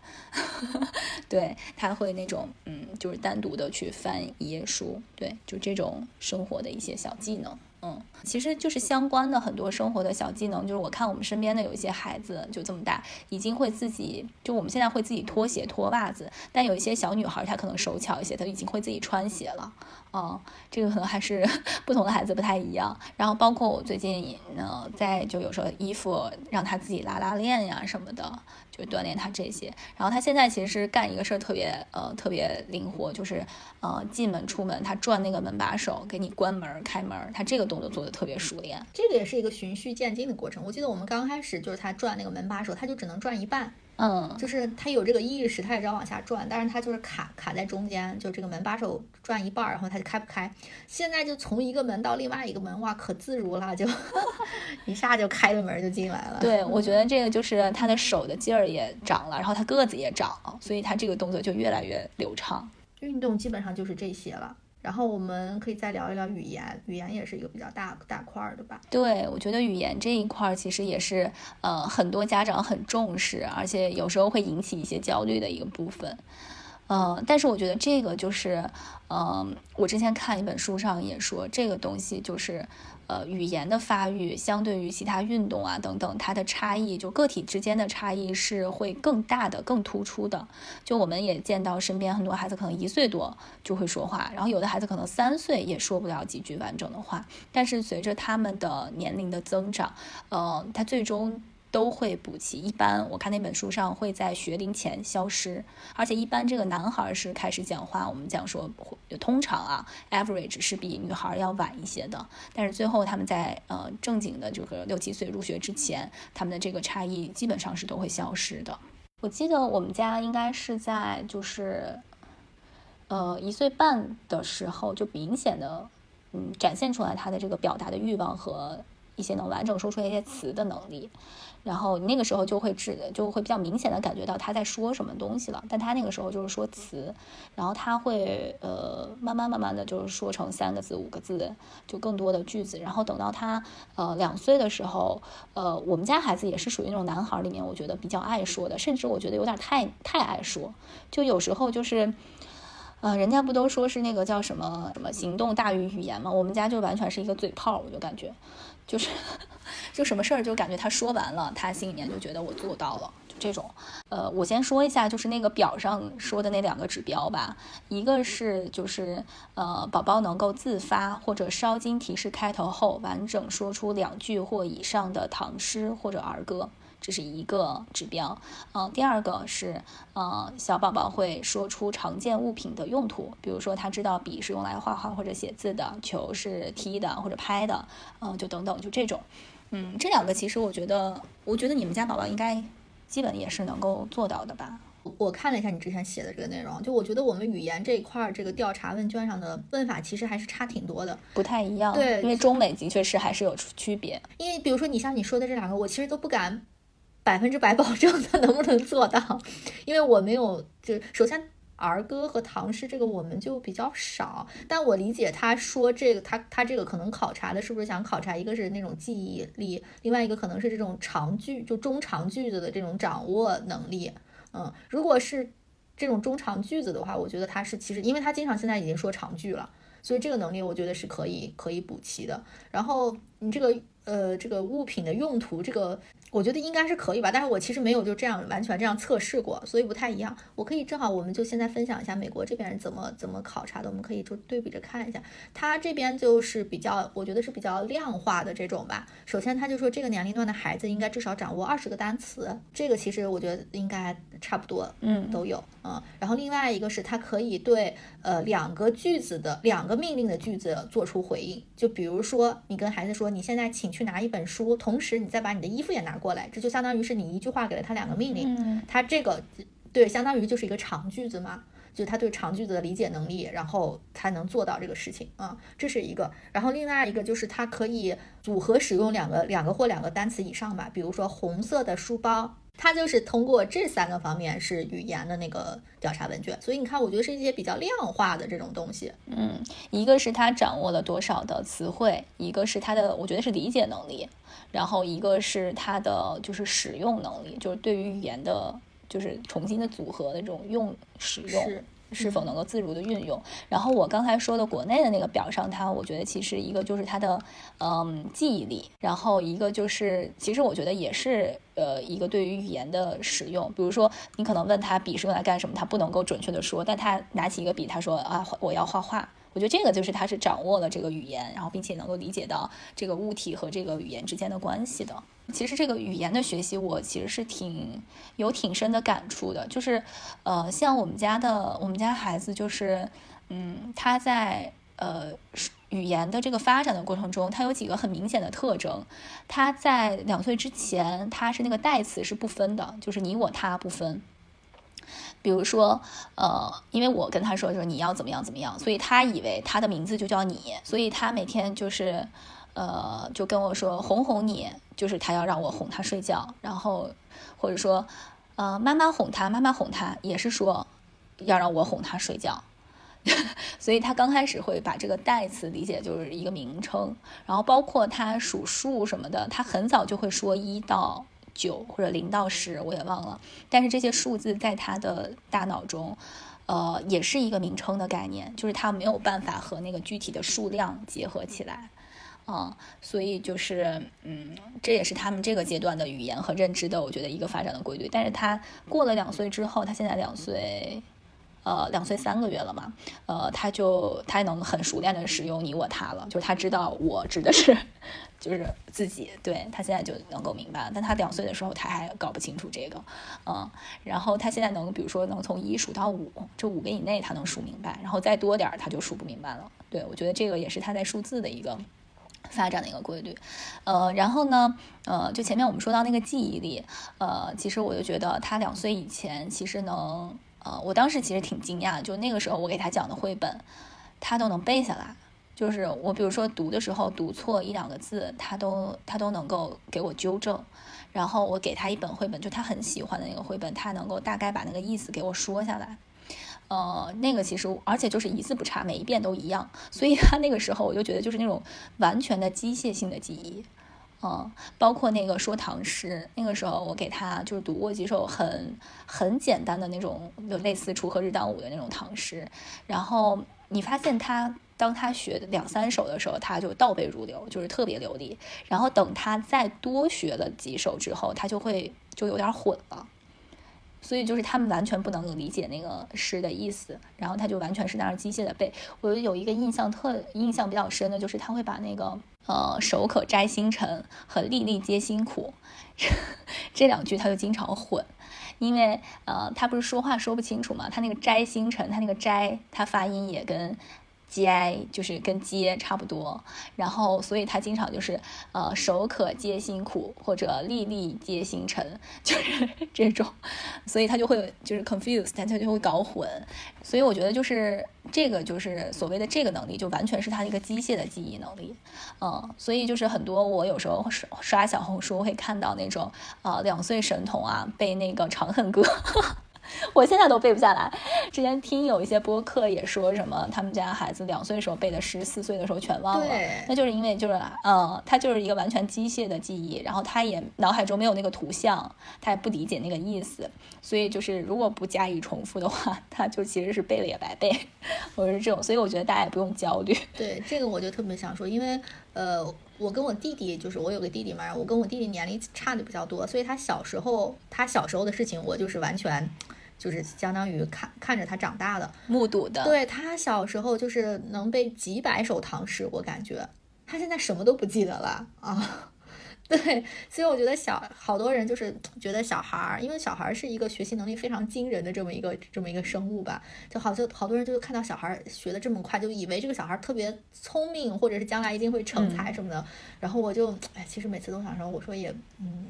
S2: *laughs* 对他会那种嗯，就是单独的去翻一页书，对，就这种生活的一些小技能。嗯，其实就是相关的很多生活的小技能，就是我看我们身边的有一些孩子就这么大，已经会自己，就我们现在会自己脱鞋脱袜子，但有一些小女孩她可能手巧一些，她已经会自己穿鞋了。嗯，这个可能还是 *laughs* 不同的孩子不太一样。然后包括我最近呢，在就有时候衣服让他自己拉拉链呀什么的。就锻炼他这些，然后他现在其实是干一个事儿特别呃特别灵活，就是呃进门出门他转那个门把手给你关门开门，他这个。动作做的特别熟练。
S1: 这个也是一个循序渐进的过程。我记得我们刚开始就是他转那个门把手，他就只能转一半。
S2: 嗯，
S1: 就是他有这个意识，他也知道往下转，但是他就是卡卡在中间，就这个门把手转一半，然后他就开不开。现在就从一个门到另外一个门，哇，可自如了，就 *laughs* 一下就开了门就进来了。
S2: 对，我觉得这个就是他的手的劲儿也长了，然后他个子也长，所以他这个动作就越来越流畅。
S1: 运动基本上就是这些了。然后我们可以再聊一聊语言，语言也是一个比较大大块儿的吧？
S2: 对，我觉得语言这一块儿其实也是呃很多家长很重视，而且有时候会引起一些焦虑的一个部分。嗯，但是我觉得这个就是，嗯，我之前看一本书上也说，这个东西就是。呃，语言的发育相对于其他运动啊等等，它的差异就个体之间的差异是会更大的、更突出的。就我们也见到身边很多孩子可能一岁多就会说话，然后有的孩子可能三岁也说不了几句完整的话。但是随着他们的年龄的增长，呃，他最终。都会补齐，一般我看那本书上会在学龄前消失，而且一般这个男孩是开始讲话，我们讲说通常啊，average 是比女孩要晚一些的，但是最后他们在呃正经的这个六七岁入学之前，他们的这个差异基本上是都会消失的。我记得我们家应该是在就是呃一岁半的时候就明显的嗯展现出来他的这个表达的欲望和一些能完整说出一些词的能力。然后那个时候就会知，就会比较明显的感觉到他在说什么东西了。但他那个时候就是说词，然后他会呃慢慢慢慢的就是说成三个字、五个字，就更多的句子。然后等到他呃两岁的时候，呃我们家孩子也是属于那种男孩里面，我觉得比较爱说的，甚至我觉得有点太太爱说。就有时候就是，呃人家不都说是那个叫什么什么行动大于语言吗？我们家就完全是一个嘴炮，我就感觉。就是，就什么事儿就感觉他说完了，他心里面就觉得我做到了，就这种。呃，我先说一下，就是那个表上说的那两个指标吧。一个是就是呃，宝宝能够自发或者稍经提示开头后，完整说出两句或以上的唐诗或者儿歌。这是一个指标，嗯，第二个是，呃，小宝宝会说出常见物品的用途，比如说他知道笔是用来画画或者写字的，球是踢的或者拍的，嗯，就等等，就这种，嗯，这两个其实我觉得，我觉得你们家宝宝应该基本也是能够做到的吧？
S1: 我看了一下你之前写的这个内容，就我觉得我们语言这一块儿这个调查问卷上的问法其实还是差挺多的，
S2: 不太一样。
S1: 对，
S2: 因为中美的确是还是有区别。
S1: 因为比如说你像你说的这两个，我其实都不敢。百分之百保证他能不能做到，因为我没有就首先儿歌和唐诗这个我们就比较少，但我理解他说这个他他这个可能考察的是不是想考察一个是那种记忆力，另外一个可能是这种长句就中长句子的这种掌握能力。嗯，如果是这种中长句子的话，我觉得他是其实因为他经常现在已经说长句了，所以这个能力我觉得是可以可以补齐的。然后你这个呃这个物品的用途这个。我觉得应该是可以吧，但是我其实没有就这样完全这样测试过，所以不太一样。我可以正好，我们就现在分享一下美国这边是怎么怎么考察的，我们可以就对比着看一下。他这边就是比较，我觉得是比较量化的这种吧。首先，他就说这个年龄段的孩子应该至少掌握二十个单词，这个其实我觉得应该差不多，
S2: 嗯，
S1: 都有，嗯。然后另外一个是他可以对呃两个句子的两个命令的句子做出回应，就比如说你跟孩子说你现在请去拿一本书，同时你再把你的衣服也拿。过来，这就相当于是你一句话给了他两个命令，他这个对，相当于就是一个长句子嘛，就他对长句子的理解能力，然后才能做到这个事情啊，这是一个。然后另外一个就是他可以组合使用两个两个或两个单词以上吧，比如说红色的书包。它就是通过这三个方面是语言的那个调查问卷，所以你看，我觉得是一些比较量化的这种东西。
S2: 嗯，一个是他掌握了多少的词汇，一个是他的，我觉得是理解能力，然后一个是他的就是使用能力，就是对于语言的，就是重新的组合的这种用使用。是否能够自如的运用？然后我刚才说的国内的那个表上，它我觉得其实一个就是它的嗯记忆力，然后一个就是其实我觉得也是呃一个对于语言的使用。比如说你可能问他笔是用来干什么，他不能够准确的说，但他拿起一个笔，他说啊我要画画。我觉得这个就是他是掌握了这个语言，然后并且能够理解到这个物体和这个语言之间的关系的。其实这个语言的学习，我其实是挺有挺深的感触的。就是，呃，像我们家的我们家孩子，就是，嗯，他在呃语言的这个发展的过程中，他有几个很明显的特征。他在两岁之前，他是那个代词是不分的，就是你我他不分。比如说，呃，因为我跟他说说你要怎么样怎么样，所以他以为他的名字就叫你，所以他每天就是，呃，就跟我说哄哄你，就是他要让我哄他睡觉，然后或者说，呃，妈妈哄他，妈妈哄他，也是说要让我哄他睡觉。*laughs* 所以他刚开始会把这个代词理解就是一个名称，然后包括他数数什么的，他很早就会说一到九或者零到十，我也忘了。但是这些数字在他的大脑中，呃，也是一个名称的概念，就是他没有办法和那个具体的数量结合起来，啊，所以就是，嗯，这也是他们这个阶段的语言和认知的，我觉得一个发展的规律。但是他过了两岁之后，他现在两岁。呃，两岁三个月了嘛，呃，他就他能很熟练的使用你我他了，就是他知道我指的是 *laughs* 就是自己，对他现在就能够明白了。但他两岁的时候他还搞不清楚这个，嗯，然后他现在能比如说能从一数到五，这五个以内他能数明白，然后再多点他就数不明白了。对我觉得这个也是他在数字的一个发展的一个规律，呃，然后呢，呃，就前面我们说到那个记忆力，呃，其实我就觉得他两岁以前其实能。呃，我当时其实挺惊讶，就那个时候我给他讲的绘本，他都能背下来。就是我比如说读的时候读错一两个字，他都他都能够给我纠正。然后我给他一本绘本，就他很喜欢的那个绘本，他能够大概把那个意思给我说下来。呃，那个其实而且就是一字不差，每一遍都一样。所以他那个时候我就觉得就是那种完全的机械性的记忆。嗯，包括那个说唐诗，那个时候我给他就是读过几首很很简单的那种，就类似“锄禾日当午”的那种唐诗。然后你发现他，当他学两三首的时候，他就倒背如流，就是特别流利。然后等他再多学了几首之后，他就会就有点混了。所以就是他们完全不能理解那个诗的意思，然后他就完全是那样机械的背。我有一个印象特印象比较深的，就是他会把那个呃“手可摘星辰”和“粒粒皆辛苦 *laughs* ”这两句他就经常混，因为呃他不是说话说不清楚嘛，他那个“摘星辰”他那个“摘”他发音也跟。接就是跟接差不多，然后所以他经常就是呃手可接辛苦或者粒粒皆星辰，*laughs* 就是这种，所以他就会就是 confused，他就会搞混，所以我觉得就是这个就是所谓的这个能力，就完全是他一个机械的记忆能力，嗯，所以就是很多我有时候刷刷小红书会看到那种呃两岁神童啊背那个《长恨歌》。*laughs* 我现在都背不下来。之前听有一些播客也说什么，他们家孩子两岁时候背的诗，四岁的时候全忘了。那就是因为就是嗯，他就是一个完全机械的记忆，然后他也脑海中没有那个图像，他也不理解那个意思，所以就是如果不加以重复的话，*laughs* 他就其实是背了也白背。*laughs* 我是这种，所以我觉得大家也不用焦虑。
S1: 对这个我就特别想说，因为呃，我跟我弟弟就是我有个弟弟嘛，我跟我弟弟年龄差的比较多，所以他小时候他小时候的事情，我就是完全。就是相当于看看着他长大的，
S2: 目睹的。
S1: 对他小时候就是能背几百首唐诗，我感觉他现在什么都不记得了啊。*laughs* 对，所以我觉得小好多人就是觉得小孩儿，因为小孩儿是一个学习能力非常惊人的这么一个这么一个生物吧，就好像好多人就看到小孩儿学的这么快，就以为这个小孩儿特别聪明，或者是将来一定会成才什么的。然后我就哎，其实每次都想说，我说也嗯。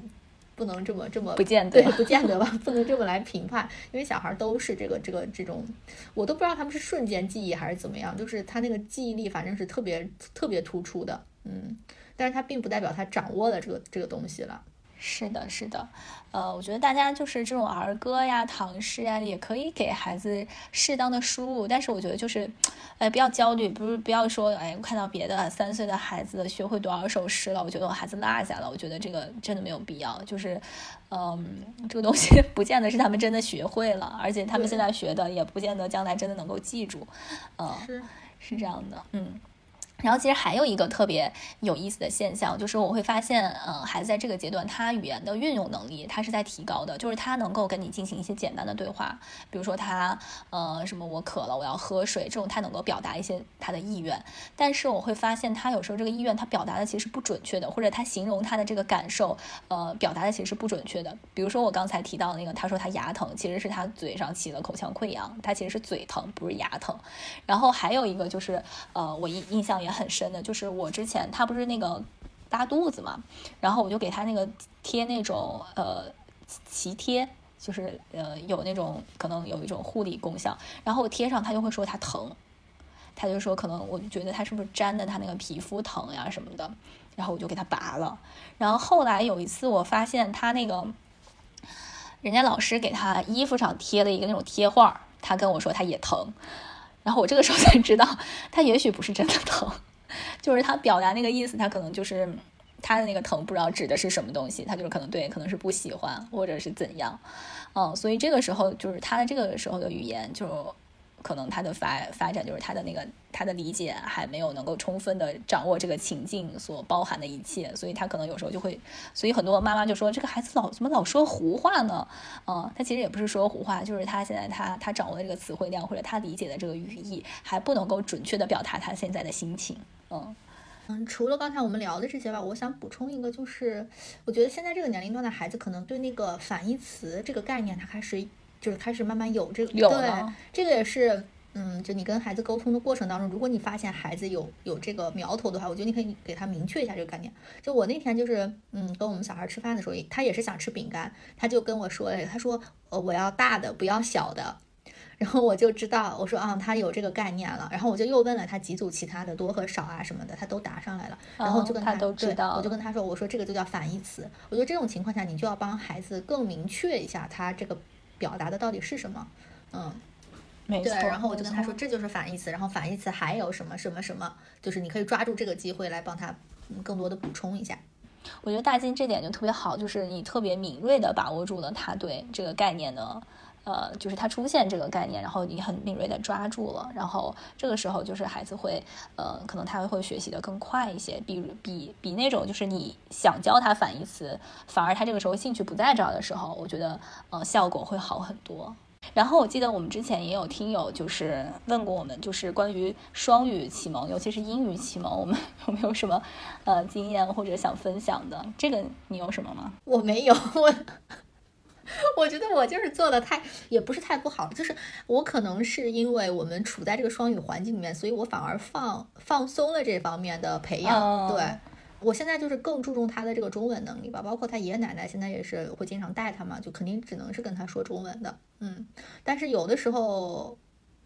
S1: 不能这么这么
S2: 不见得，
S1: 对，不见得吧，不能这么来评判，因为小孩都是这个这个这种，我都不知道他们是瞬间记忆还是怎么样，就是他那个记忆力反正是特别特别突出的，嗯，但是他并不代表他掌握了这个这个东西了。
S2: 是的，是的，呃，我觉得大家就是这种儿歌呀、唐诗呀，也可以给孩子适当的输入，但是我觉得就是，呃，不要焦虑，不是不要说，哎，我看到别的三岁的孩子学会多少首诗了，我觉得我孩子落下了，我觉得这个真的没有必要，就是，嗯，这个东西 *laughs* 不见得是他们真的学会了，而且他们现在学的也不见得将来真的能够记住，嗯，
S1: 是。
S2: 是这样的，嗯。然后其实还有一个特别有意思的现象，就是我会发现，嗯，孩子在这个阶段，他语言的运用能力，他是在提高的，就是他能够跟你进行一些简单的对话，比如说他，呃，什么我渴了，我要喝水，这种他能够表达一些他的意愿。但是我会发现，他有时候这个意愿他表达的其实不准确的，或者他形容他的这个感受，呃，表达的其实是不准确的。比如说我刚才提到那个，他说他牙疼，其实是他嘴上起了口腔溃疡，他其实是嘴疼，不是牙疼。然后还有一个就是，呃，我印印象也。很深的，就是我之前他不是那个大肚子嘛，然后我就给他那个贴那种呃脐贴，就是呃有那种可能有一种护理功效，然后我贴上他就会说他疼，他就说可能我就觉得他是不是粘的他那个皮肤疼呀什么的，然后我就给他拔了，然后后来有一次我发现他那个。人家老师给他衣服上贴了一个那种贴画，他跟我说他也疼，然后我这个时候才知道，他也许不是真的疼，*laughs* 就是他表达那个意思，他可能就是他的那个疼不知道指的是什么东西，他就是可能对，可能是不喜欢或者是怎样，嗯，所以这个时候就是他的这个时候的语言就。可能他的发发展就是他的那个他的理解还没有能够充分的掌握这个情境所包含的一切，所以他可能有时候就会，所以很多妈妈就说这个孩子老怎么老说胡话呢？嗯，他其实也不是说胡话，就是他现在他他掌握的这个词汇量或者他理解的这个语义还不能够准确的表达他现在的心情。嗯
S1: 嗯，除了刚才我们聊的这些吧，我想补充一个，就是我觉得现在这个年龄段的孩子可能对那个反义词这个概念他开始。就是开始慢慢有这个，对，这个也是，嗯，就你跟孩子沟通的过程当中，如果你发现孩子有有这个苗头的话，我觉得你可以给他明确一下这个概念。就我那天就是，嗯，跟我们小孩吃饭的时候，他也是想吃饼干，他就跟我说了，他说，呃，我要大的，不要小的。然后我就知道，我说啊，他有这个概念了。然后我就又问了他几组其他的多和少啊什么的，他都答上来了。然后就跟他
S2: 都知道，
S1: 我就跟他说，我说这个就叫反义词。我觉得这种情况下，你就要帮孩子更明确一下他这个。表达的到底是什么？嗯，
S2: 没错。
S1: 然后我就跟他说，这就是反义词。然后反义词还有什么什么什么？就是你可以抓住这个机会来帮他更多的补充一下。
S2: 我觉得大金这点就特别好，就是你特别敏锐的把握住了他对这个概念的，呃，就是他出现这个概念，然后你很敏锐的抓住了，然后这个时候就是孩子会，呃，可能他会学习的更快一些，比比比那种就是你想教他反义词，反而他这个时候兴趣不在这儿的时候，我觉得，呃，效果会好很多。然后我记得我们之前也有听友就是问过我们，就是关于双语启蒙，尤其是英语启蒙，我们 *laughs* 有没有什么呃经验或者想分享的？这个你有什么吗？
S1: 我没有，我 *laughs* 我觉得我就是做的太也不是太不好，就是我可能是因为我们处在这个双语环境里面，所以我反而放放松了这方面的培养，对。我现在就是更注重他的这个中文能力吧，包括他爷爷奶奶现在也是会经常带他嘛，就肯定只能是跟他说中文的，嗯，但是有的时候。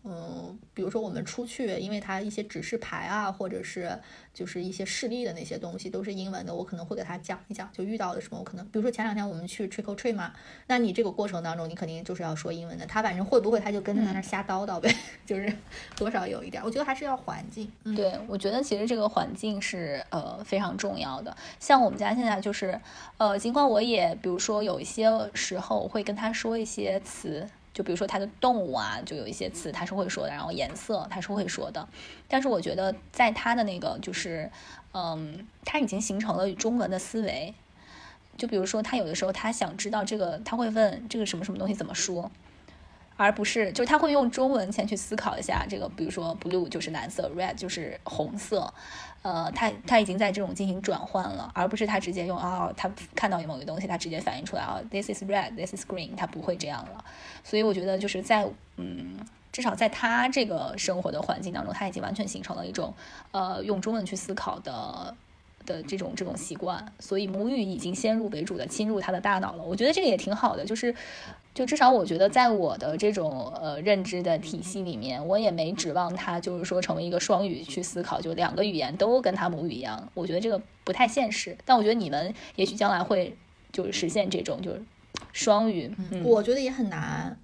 S1: 嗯，比如说我们出去，因为它一些指示牌啊，或者是就是一些示例的那些东西都是英文的，我可能会给他讲一讲。就遇到的什么，我可能，比如说前两天我们去 trick or treat 嘛，那你这个过程当中，你肯定就是要说英文的。他反正会不会，他就跟着在那瞎叨叨呗，*laughs* 就是多少有一点。我觉得还是要环境。
S2: 对，我觉得其实这个环境是呃非常重要的。像我们家现在就是呃，尽管我也比如说有一些时候会跟他说一些词。就比如说它的动物啊，就有一些词它是会说的，然后颜色它是会说的，但是我觉得在它的那个就是，嗯，它已经形成了中文的思维。就比如说他有的时候他想知道这个，他会问这个什么什么东西怎么说。而不是，就是他会用中文先去思考一下这个，比如说 blue 就是蓝色，red 就是红色，呃，他他已经在这种进行转换了，而不是他直接用啊，他看到有某个东西，他直接反映出来啊，this is red，this is green，他不会这样了。所以我觉得就是在嗯，至少在他这个生活的环境当中，他已经完全形成了一种呃用中文去思考的的这种这种习惯，所以母语已经先入为主的侵入他的大脑了。我觉得这个也挺好的，就是。就至少我觉得，在我的这种呃认知的体系里面，我也没指望他就是说成为一个双语去思考，就两个语言都跟他母语一样。我觉得这个不太现实。但我觉得你们也许将来会就是实现这种就是双语。
S1: 我觉得也很难。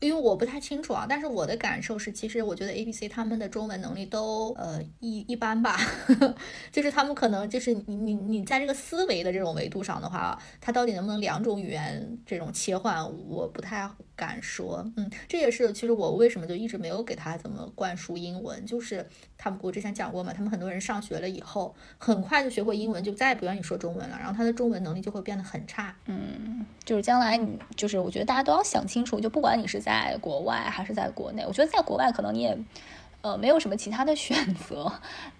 S1: 因为我不太清楚啊，但是我的感受是，其实我觉得 A、B、C 他们的中文能力都呃一一般吧，*laughs* 就是他们可能就是你你你在这个思维的这种维度上的话，他到底能不能两种语言这种切换，我不太敢说。嗯，这也是其实我为什么就一直没有给他怎么灌输英文，就是他们我之前讲过嘛，他们很多人上学了以后，很快就学会英文，就再也不愿意说中文了，然后他的中文能力就会变得很差。
S2: 嗯，就是将来你就是我觉得大家都要想清楚，就不管你是在国外还是在国内，我觉得在国外可能你也，呃，没有什么其他的选择，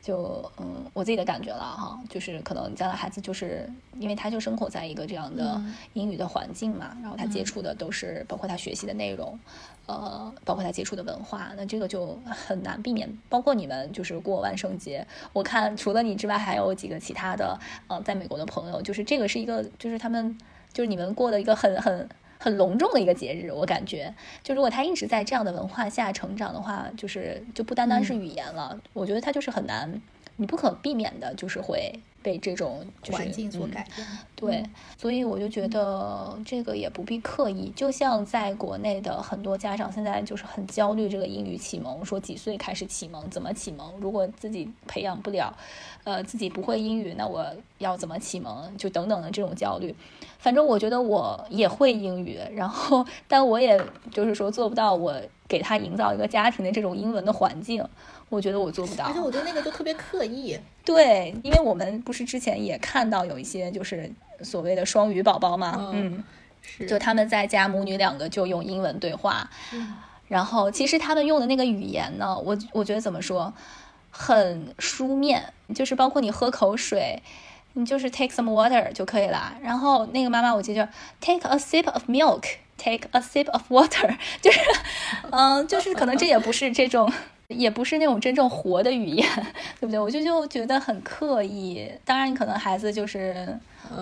S2: 就嗯，我自己的感觉了哈，就是可能将来孩子就是因为他就生活在一个这样的英语的环境嘛，然后他接触的都是包括他学习的内容，呃，包括他接触的文化，那这个就很难避免。包括你们就是过万圣节，我看除了你之外，还有几个其他的呃，在美国的朋友，就是这个是一个，就是他们就是你们过的一个很很。很隆重的一个节日，我感觉，就如果他一直在这样的文化下成长的话，就是就不单单是语言了，我觉得他就是很难，你不可避免的，就是会。被这种
S1: 环境所改变，
S2: 对，所以我就觉得这个也不必刻意。就像在国内的很多家长现在就是很焦虑这个英语启蒙，说几岁开始启蒙，怎么启蒙？如果自己培养不了，呃，自己不会英语，那我要怎么启蒙？就等等的这种焦虑。反正我觉得我也会英语，然后但我也就是说做不到我给他营造一个家庭的这种英文的环境。我觉得我做不到，
S1: 而且我觉得那个就特别刻意。
S2: 对，因为我们不是之前也看到有一些就是所谓的双语宝宝嘛，嗯，
S1: 是，
S2: 就他们在家母女两个就用英文对话，然后其实他们用的那个语言呢，我我觉得怎么说，很书面，就是包括你喝口水，你就是 take some water 就可以了。然后那个妈妈我记得 take a sip of milk，take a sip of water，*laughs* 就是，嗯，就是可能这也不是这种。也不是那种真正活的语言，*laughs* 对不对？我就就觉得很刻意。当然，可能孩子就是，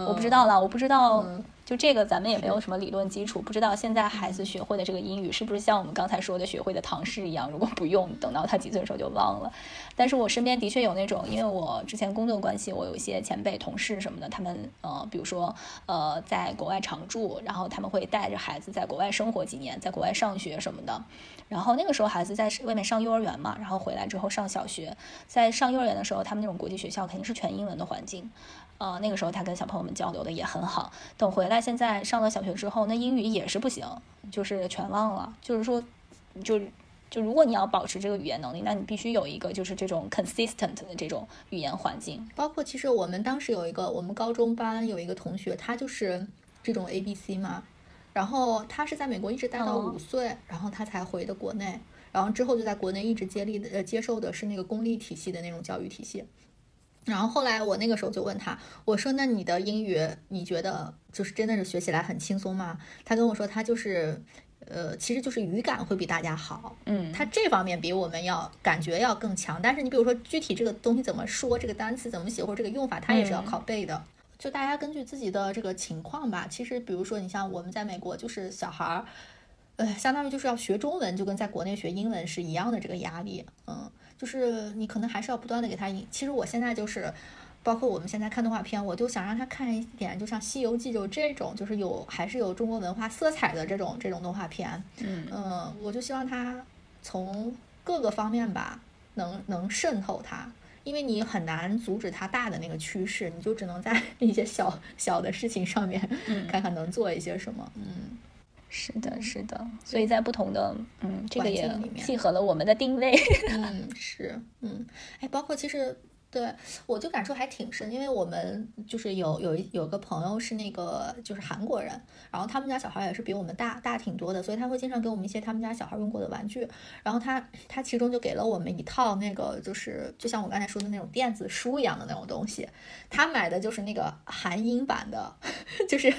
S2: 我不知道了，我不知道。就这个，咱们也没有什么理论基础，不知道现在孩子学会的这个英语是不是像我们刚才说的学会的唐诗一样，如果不用，等到他几岁的时候就忘了。但是我身边的确有那种，因为我之前工作关系，我有一些前辈同事什么的，他们呃，比如说呃，在国外常住，然后他们会带着孩子在国外生活几年，在国外上学什么的。然后那个时候孩子在外面上幼儿园嘛，然后回来之后上小学，在上幼儿园的时候，他们那种国际学校肯定是全英文的环境。呃，那个时候他跟小朋友们交流的也很好。等回来，现在上了小学之后，那英语也是不行，就是全忘了。就是说，就就如果你要保持这个语言能力，那你必须有一个就是这种 consistent 的这种语言环境。
S1: 包括其实我们当时有一个，我们高中班有一个同学，他就是这种 A B C 嘛。然后他是在美国一直待到五岁，然后他才回的国内。然后之后就在国内一直接力的呃接受的是那个公立体系的那种教育体系。然后后来我那个时候就问他，我说：“那你的英语你觉得就是真的是学起来很轻松吗？”他跟我说，他就是，呃，其实就是语感会比大家好，
S2: 嗯，
S1: 他这方面比我们要感觉要更强。但是你比如说具体这个东西怎么说，这个单词怎么写或者这个用法，他也是要靠背的。就大家根据自己的这个情况吧。其实比如说你像我们在美国，就是小孩儿，呃，相当于就是要学中文，就跟在国内学英文是一样的这个压力，嗯。就是你可能还是要不断的给他引。其实我现在就是，包括我们现在看动画片，我就想让他看一点，就像《西游记》就这种，就是有还是有中国文化色彩的这种这种动画片。
S2: 嗯
S1: 嗯，我就希望他从各个方面吧，能能渗透他，因为你很难阻止它大的那个趋势，你就只能在 *laughs* 一些小小的事情上面看看能做一些什么。嗯。
S2: 是的，是的，所以在不同的嗯，这个也契合了我们的定位。*laughs*
S1: 嗯，是，嗯，哎，包括其实。对，我就感受还挺深，因为我们就是有有一有个朋友是那个就是韩国人，然后他们家小孩也是比我们大大挺多的，所以他会经常给我们一些他们家小孩用过的玩具，然后他他其中就给了我们一套那个就是就像我刚才说的那种电子书一样的那种东西，他买的就是那个韩英版的，*laughs* 就是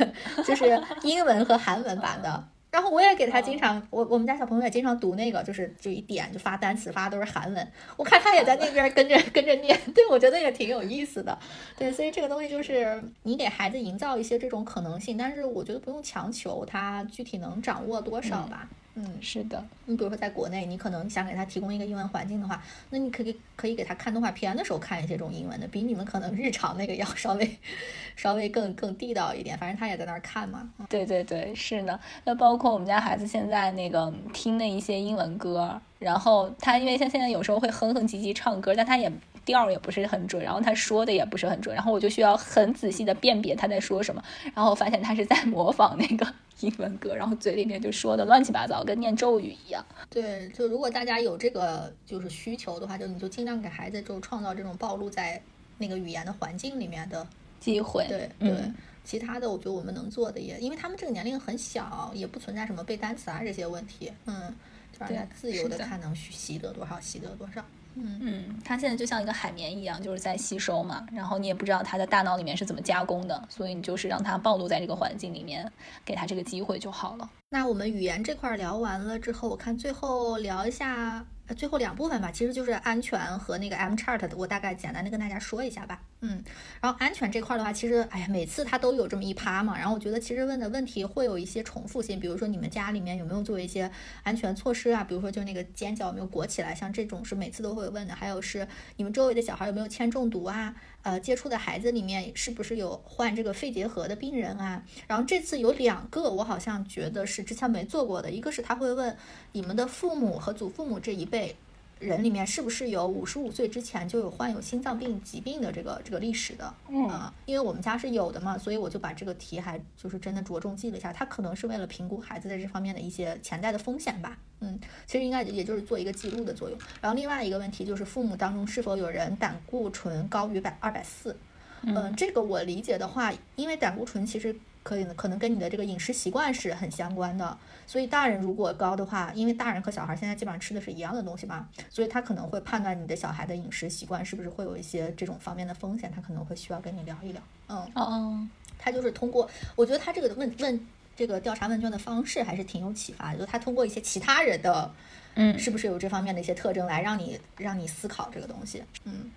S1: 就是英文和韩文版的。然后我也给他经常，我我们家小朋友也经常读那个，就是就一点就发单词，发的都是韩文。我看他也在那边跟着跟着念，*laughs* 对我觉得也挺有意思的。对，所以这个东西就是你给孩子营造一些这种可能性，但是我觉得不用强求他具体能掌握多少吧。
S2: 嗯，是的。
S1: 你比如说，在国内，你可能想给他提供一个英文环境的话，那你可以可以给他看动画片的时候看一些这种英文的，比你们可能日常那个要稍微 *laughs* 稍微更更地道一点。反正他也在那儿看嘛。
S2: 对对对，是的。那包括我们家孩子现在那个听的一些英文歌，然后他因为像现在有时候会哼哼唧唧唱歌，但他也。调也不是很准，然后他说的也不是很准，然后我就需要很仔细的辨别他在说什么，然后发现他是在模仿那个英文歌，然后嘴里面就说的乱七八糟，跟念咒语一样。
S1: 对，就如果大家有这个就是需求的话，就你就尽量给孩子就创造这种暴露在那个语言的环境里面的
S2: 机会。
S1: 对对，其他的我觉得我们能做的也，因为他们这个年龄很小，也不存在什么背单词啊这些问题，嗯，就让他自由的看能习得多少，习得多少。嗯
S2: 嗯，它现在就像一个海绵一样，就是在吸收嘛，然后你也不知道它的大脑里面是怎么加工的，所以你就是让它暴露在这个环境里面，给它这个机会就好了。
S1: 那我们语言这块聊完了之后，我看最后聊一下。最后两部分吧，其实就是安全和那个 M chart 的，我大概简单的跟大家说一下吧。嗯，然后安全这块的话，其实哎呀，每次它都有这么一趴嘛。然后我觉得其实问的问题会有一些重复性，比如说你们家里面有没有做一些安全措施啊？比如说就那个尖角有没有裹起来，像这种是每次都会问的。还有是你们周围的小孩有没有铅中毒啊？呃，接触的孩子里面是不是有患这个肺结核的病人啊？然后这次有两个，我好像觉得是之前没做过的，一个是他会问你们的父母和祖父母这一辈。人里面是不是有五十五岁之前就有患有心脏病疾病的这个这个历史的？嗯，因为我们家是有的嘛，所以我就把这个题还就是真的着重记了一下。他可能是为了评估孩子在这方面的一些潜在的风险吧。嗯，其实应该也就是做一个记录的作用。然后另外一个问题就是父母当中是否有人胆固醇高于百二百四？嗯，这个我理解的话，因为胆固醇其实。可以可能跟你的这个饮食习惯是很相关的，所以大人如果高的话，因为大人和小孩现在基本上吃的是一样的东西嘛，所以他可能会判断你的小孩的饮食习惯是不是会有一些这种方面的风险，他可能会需要跟你聊一聊。嗯
S2: 哦哦，
S1: 他就是通过，我觉得他这个问问这个调查问卷的方式还是挺有启发的，就他通过一些其他人的，
S2: 嗯，
S1: 是不是有这方面的一些特征来让你让你思考这个东西，嗯。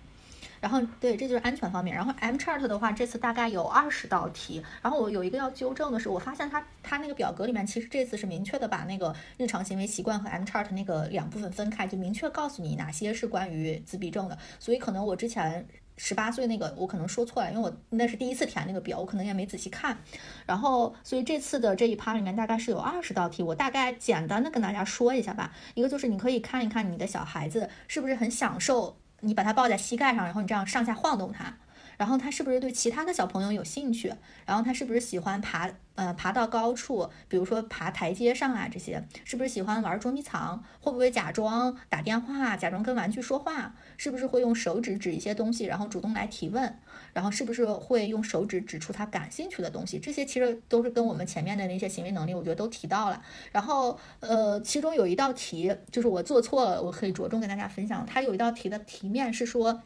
S1: 然后对，这就是安全方面。然后 M chart 的话，这次大概有二十道题。然后我有一个要纠正的是，我发现它它那个表格里面其实这次是明确的把那个日常行为习惯和 M chart 那个两部分分开，就明确告诉你哪些是关于自闭症的。所以可能我之前十八岁那个我可能说错了，因为我那是第一次填那个表，我可能也没仔细看。然后所以这次的这一趴里面大概是有二十道题，我大概简单的跟大家说一下吧。一个就是你可以看一看你的小孩子是不是很享受。你把它抱在膝盖上，然后你这样上下晃动它，然后他是不是对其他的小朋友有兴趣？然后他是不是喜欢爬？呃，爬到高处，比如说爬台阶上啊，这些是不是喜欢玩捉迷藏？会不会假装打电话，假装跟玩具说话？是不是会用手指指一些东西，然后主动来提问？然后是不是会用手指指出他感兴趣的东西？这些其实都是跟我们前面的那些行为能力，我觉得都提到了。然后，呃，其中有一道题就是我做错了，我可以着重跟大家分享。他有一道题的题面是说。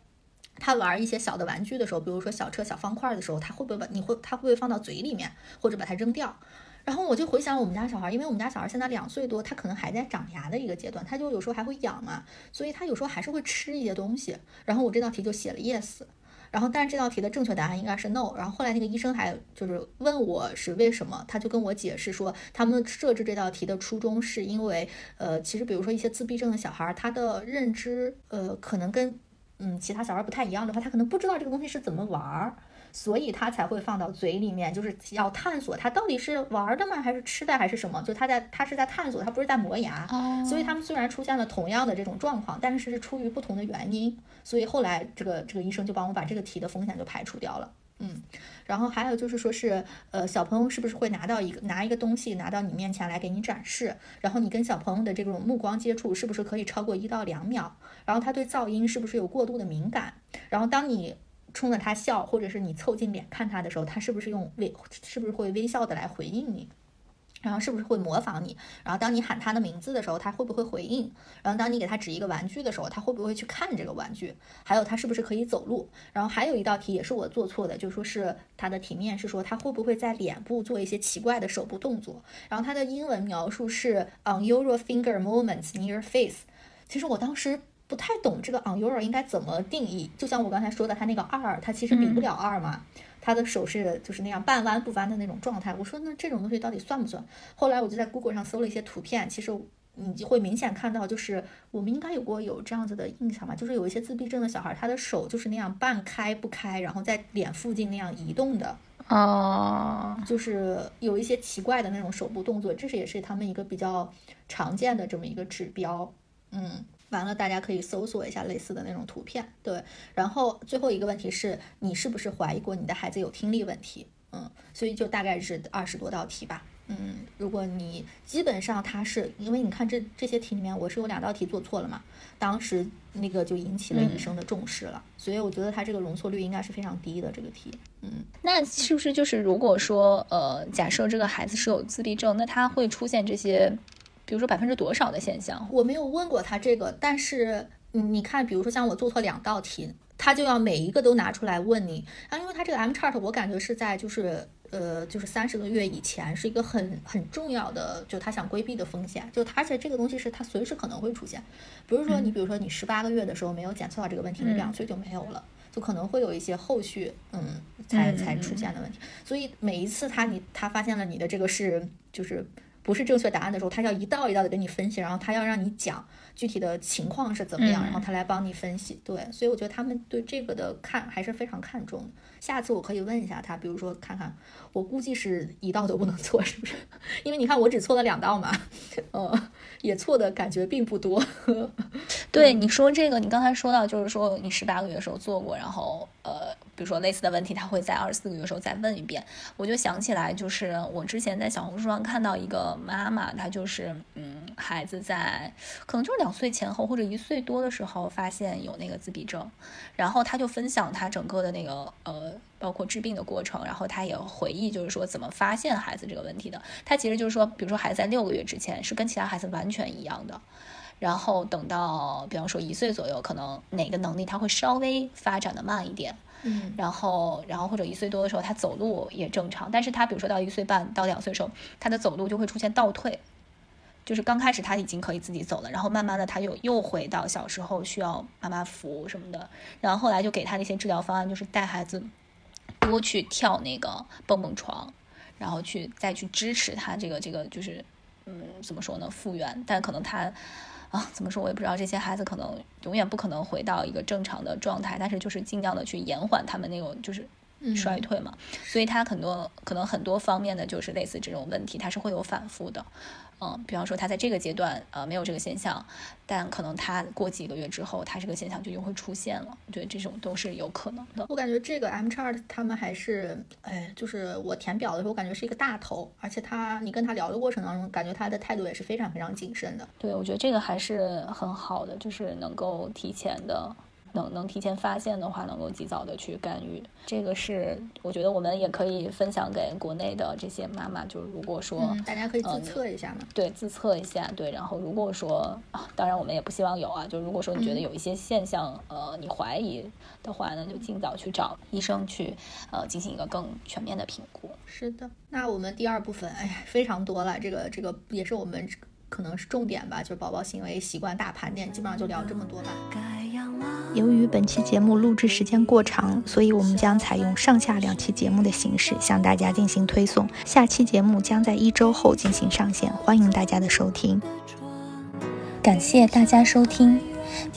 S1: 他玩一些小的玩具的时候，比如说小车、小方块的时候，他会不会把你会他会不会放到嘴里面，或者把它扔掉？然后我就回想我们家小孩，因为我们家小孩现在两岁多，他可能还在长牙的一个阶段，他就有时候还会痒嘛，所以他有时候还是会吃一些东西。然后我这道题就写了 yes，然后但是这道题的正确答案应该是 no。然后后来那个医生还就是问我是为什么，他就跟我解释说，他们设置这道题的初衷是因为，呃，其实比如说一些自闭症的小孩，他的认知，呃，可能跟嗯，其他小孩不太一样的话，他可能不知道这个东西是怎么玩儿，所以他才会放到嘴里面，就是要探索它到底是玩的吗，还是吃的，还是什么？就他在他是在探索，他不是在磨牙。所以他们虽然出现了同样的这种状况，但是是出于不同的原因。所以后来这个这个医生就帮我把这个题的风险就排除掉了。嗯，然后还有就是说是，呃，小朋友是不是会拿到一个拿一个东西拿到你面前来给你展示？然后你跟小朋友的这种目光接触是不是可以超过一到两秒？然后他对噪音是不是有过度的敏感？然后当你冲着他笑，或者是你凑近脸看他的时候，他是不是用微是不是会微笑的来回应你？然后是不是会模仿你？然后当你喊他的名字的时候，他会不会回应？然后当你给他指一个玩具的时候，他会不会去看这个玩具？还有他是不是可以走路？然后还有一道题也是我做错的，就说是他的题面是说他会不会在脸部做一些奇怪的手部动作？然后他的英文描述是 on your finger movements near face。其实我当时不太懂这个 on your 应该怎么定义。就像我刚才说的，他那个二，他其实比不了二嘛。他的手是就是那样半弯不弯的那种状态。我说那这种东西到底算不算？后来我就在 Google 上搜了一些图片，其实你就会明显看到，就是我们应该有过有这样子的印象吧，就是有一些自闭症的小孩，他的手就是那样半开不开，然后在脸附近那样移动的。
S2: 哦，
S1: 就是有一些奇怪的那种手部动作，这是也是他们一个比较常见的这么一个指标。嗯。完了，大家可以搜索一下类似的那种图片，对。然后最后一个问题是你是不是怀疑过你的孩子有听力问题？嗯，所以就大概是二十多道题吧。嗯，如果你基本上它是因为你看这这些题里面，我是有两道题做错了嘛，当时那个就引起了医生的重视了，所以我觉得它这个容错率应该是非常低的这个题。嗯，
S2: 那是不是就是如果说呃，假设这个孩子是有自闭症，那他会出现这些，比如说百分之多少的现象？
S1: 我没有问过他这个，但是你看，比如说像我做错两道题，他就要每一个都拿出来问你。啊，因为他这个 M chart 我感觉是在就是。呃，就是三十个月以前是一个很很重要的，就他想规避的风险，就而且这个东西是他随时可能会出现，不是说你比如说你十八个月的时候没有检测到这个问题，你两岁就没有了，就可能会有一些后续嗯才才出现的问题，所以每一次他你他发现了你的这个是就是不是正确答案的时候，他要一道一道的给你分析，然后他要让你讲。具体的情况是怎么样，然后他来帮你分析。对，所以我觉得他们对这个的看还是非常看重的。下次我可以问一下他，比如说看看，我估计是一道都不能错，是不是？*laughs* 因为你看我只错了两道嘛，呃，也错的感觉并不多。
S2: 对，*laughs* 你说这个，你刚才说到就是说你十八个月的时候做过，然后呃。比如说类似的问题，他会在二十四个月的时候再问一遍。我就想起来，就是我之前在小红书上看到一个妈妈，她就是嗯，孩子在可能就是两岁前后或者一岁多的时候发现有那个自闭症，然后他就分享他整个的那个呃，包括治病的过程，然后他也回忆就是说怎么发现孩子这个问题的。他其实就是说，比如说孩子在六个月之前是跟其他孩子完全一样的，然后等到比方说一岁左右，可能哪个能力他会稍微发展的慢一点。
S1: 嗯，
S2: 然后，然后或者一岁多的时候，他走路也正常，但是他比如说到一岁半到两岁的时候，他的走路就会出现倒退，就是刚开始他已经可以自己走了，然后慢慢的他又又回到小时候需要妈妈扶什么的，然后后来就给他的一些治疗方案，就是带孩子多去跳那个蹦蹦床，然后去再去支持他这个这个就是嗯怎么说呢复原，但可能他。啊，怎么说我也不知道。这些孩子可能永远不可能回到一个正常的状态，但是就是尽量的去延缓他们那种就是衰退嘛。所以他很多可能很多方面的就是类似这种问题，他是会有反复的。嗯，比方说他在这个阶段呃没有这个现象，但可能他过几个月之后，他这个现象就又会出现了。我觉得这种都是有可能的。
S1: 我感觉这个 M chart 他们还是，哎，就是我填表的时候，我感觉是一个大头，而且他你跟他聊的过程当中，感觉他的态度也是非常非常谨慎的。
S2: 对，我觉得这个还是很好的，就是能够提前的。能能提前发现的话，能够及早的去干预，这个是我觉得我们也可以分享给国内的这些妈妈。就是如果说
S1: 大家可以自测一下嘛，
S2: 对，自测一下，对。然后如果说啊，当然我们也不希望有啊，就如果说你觉得有一些现象，呃，你怀疑的话呢，就尽早去找医生去，呃，进行一个更全面的评估。
S1: 是的，那我们第二部分，哎呀，非常多了，这个这个也是我们可能是重点吧，就是宝宝行为习惯大盘点，基本上就聊这么多吧。由于本期节目录制时间过长，所以我们将采用上下两期节目的形式向大家进行推送。下期节目将在一周后进行上线，欢迎大家的收听。
S2: 感谢大家收听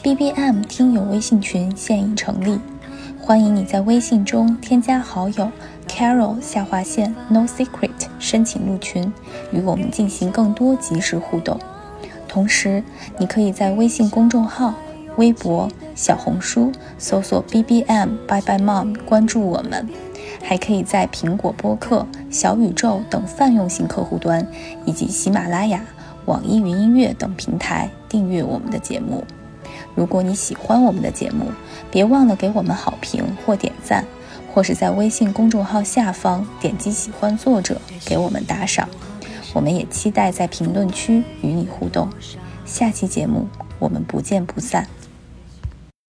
S2: ，B B M 听友微信群现已成立，欢迎你在微信中添加好友 Carol 下划线 No Secret，申请入群，与我们进行更多及时互动。同时，你可以在微信公众号。微博、小红书搜索 B B M Bye Bye Mom，关注我们。还可以在苹果播客、小宇宙等泛用型客户端，以及喜马拉雅、网易云音乐等平台订阅我们的节目。如果你喜欢我们的节目，别忘了给我们好评或点赞，或是在微信公众号下方点击喜欢作者给我们打赏。我们也期待在评论区与你互动。下期节目我们不见不散。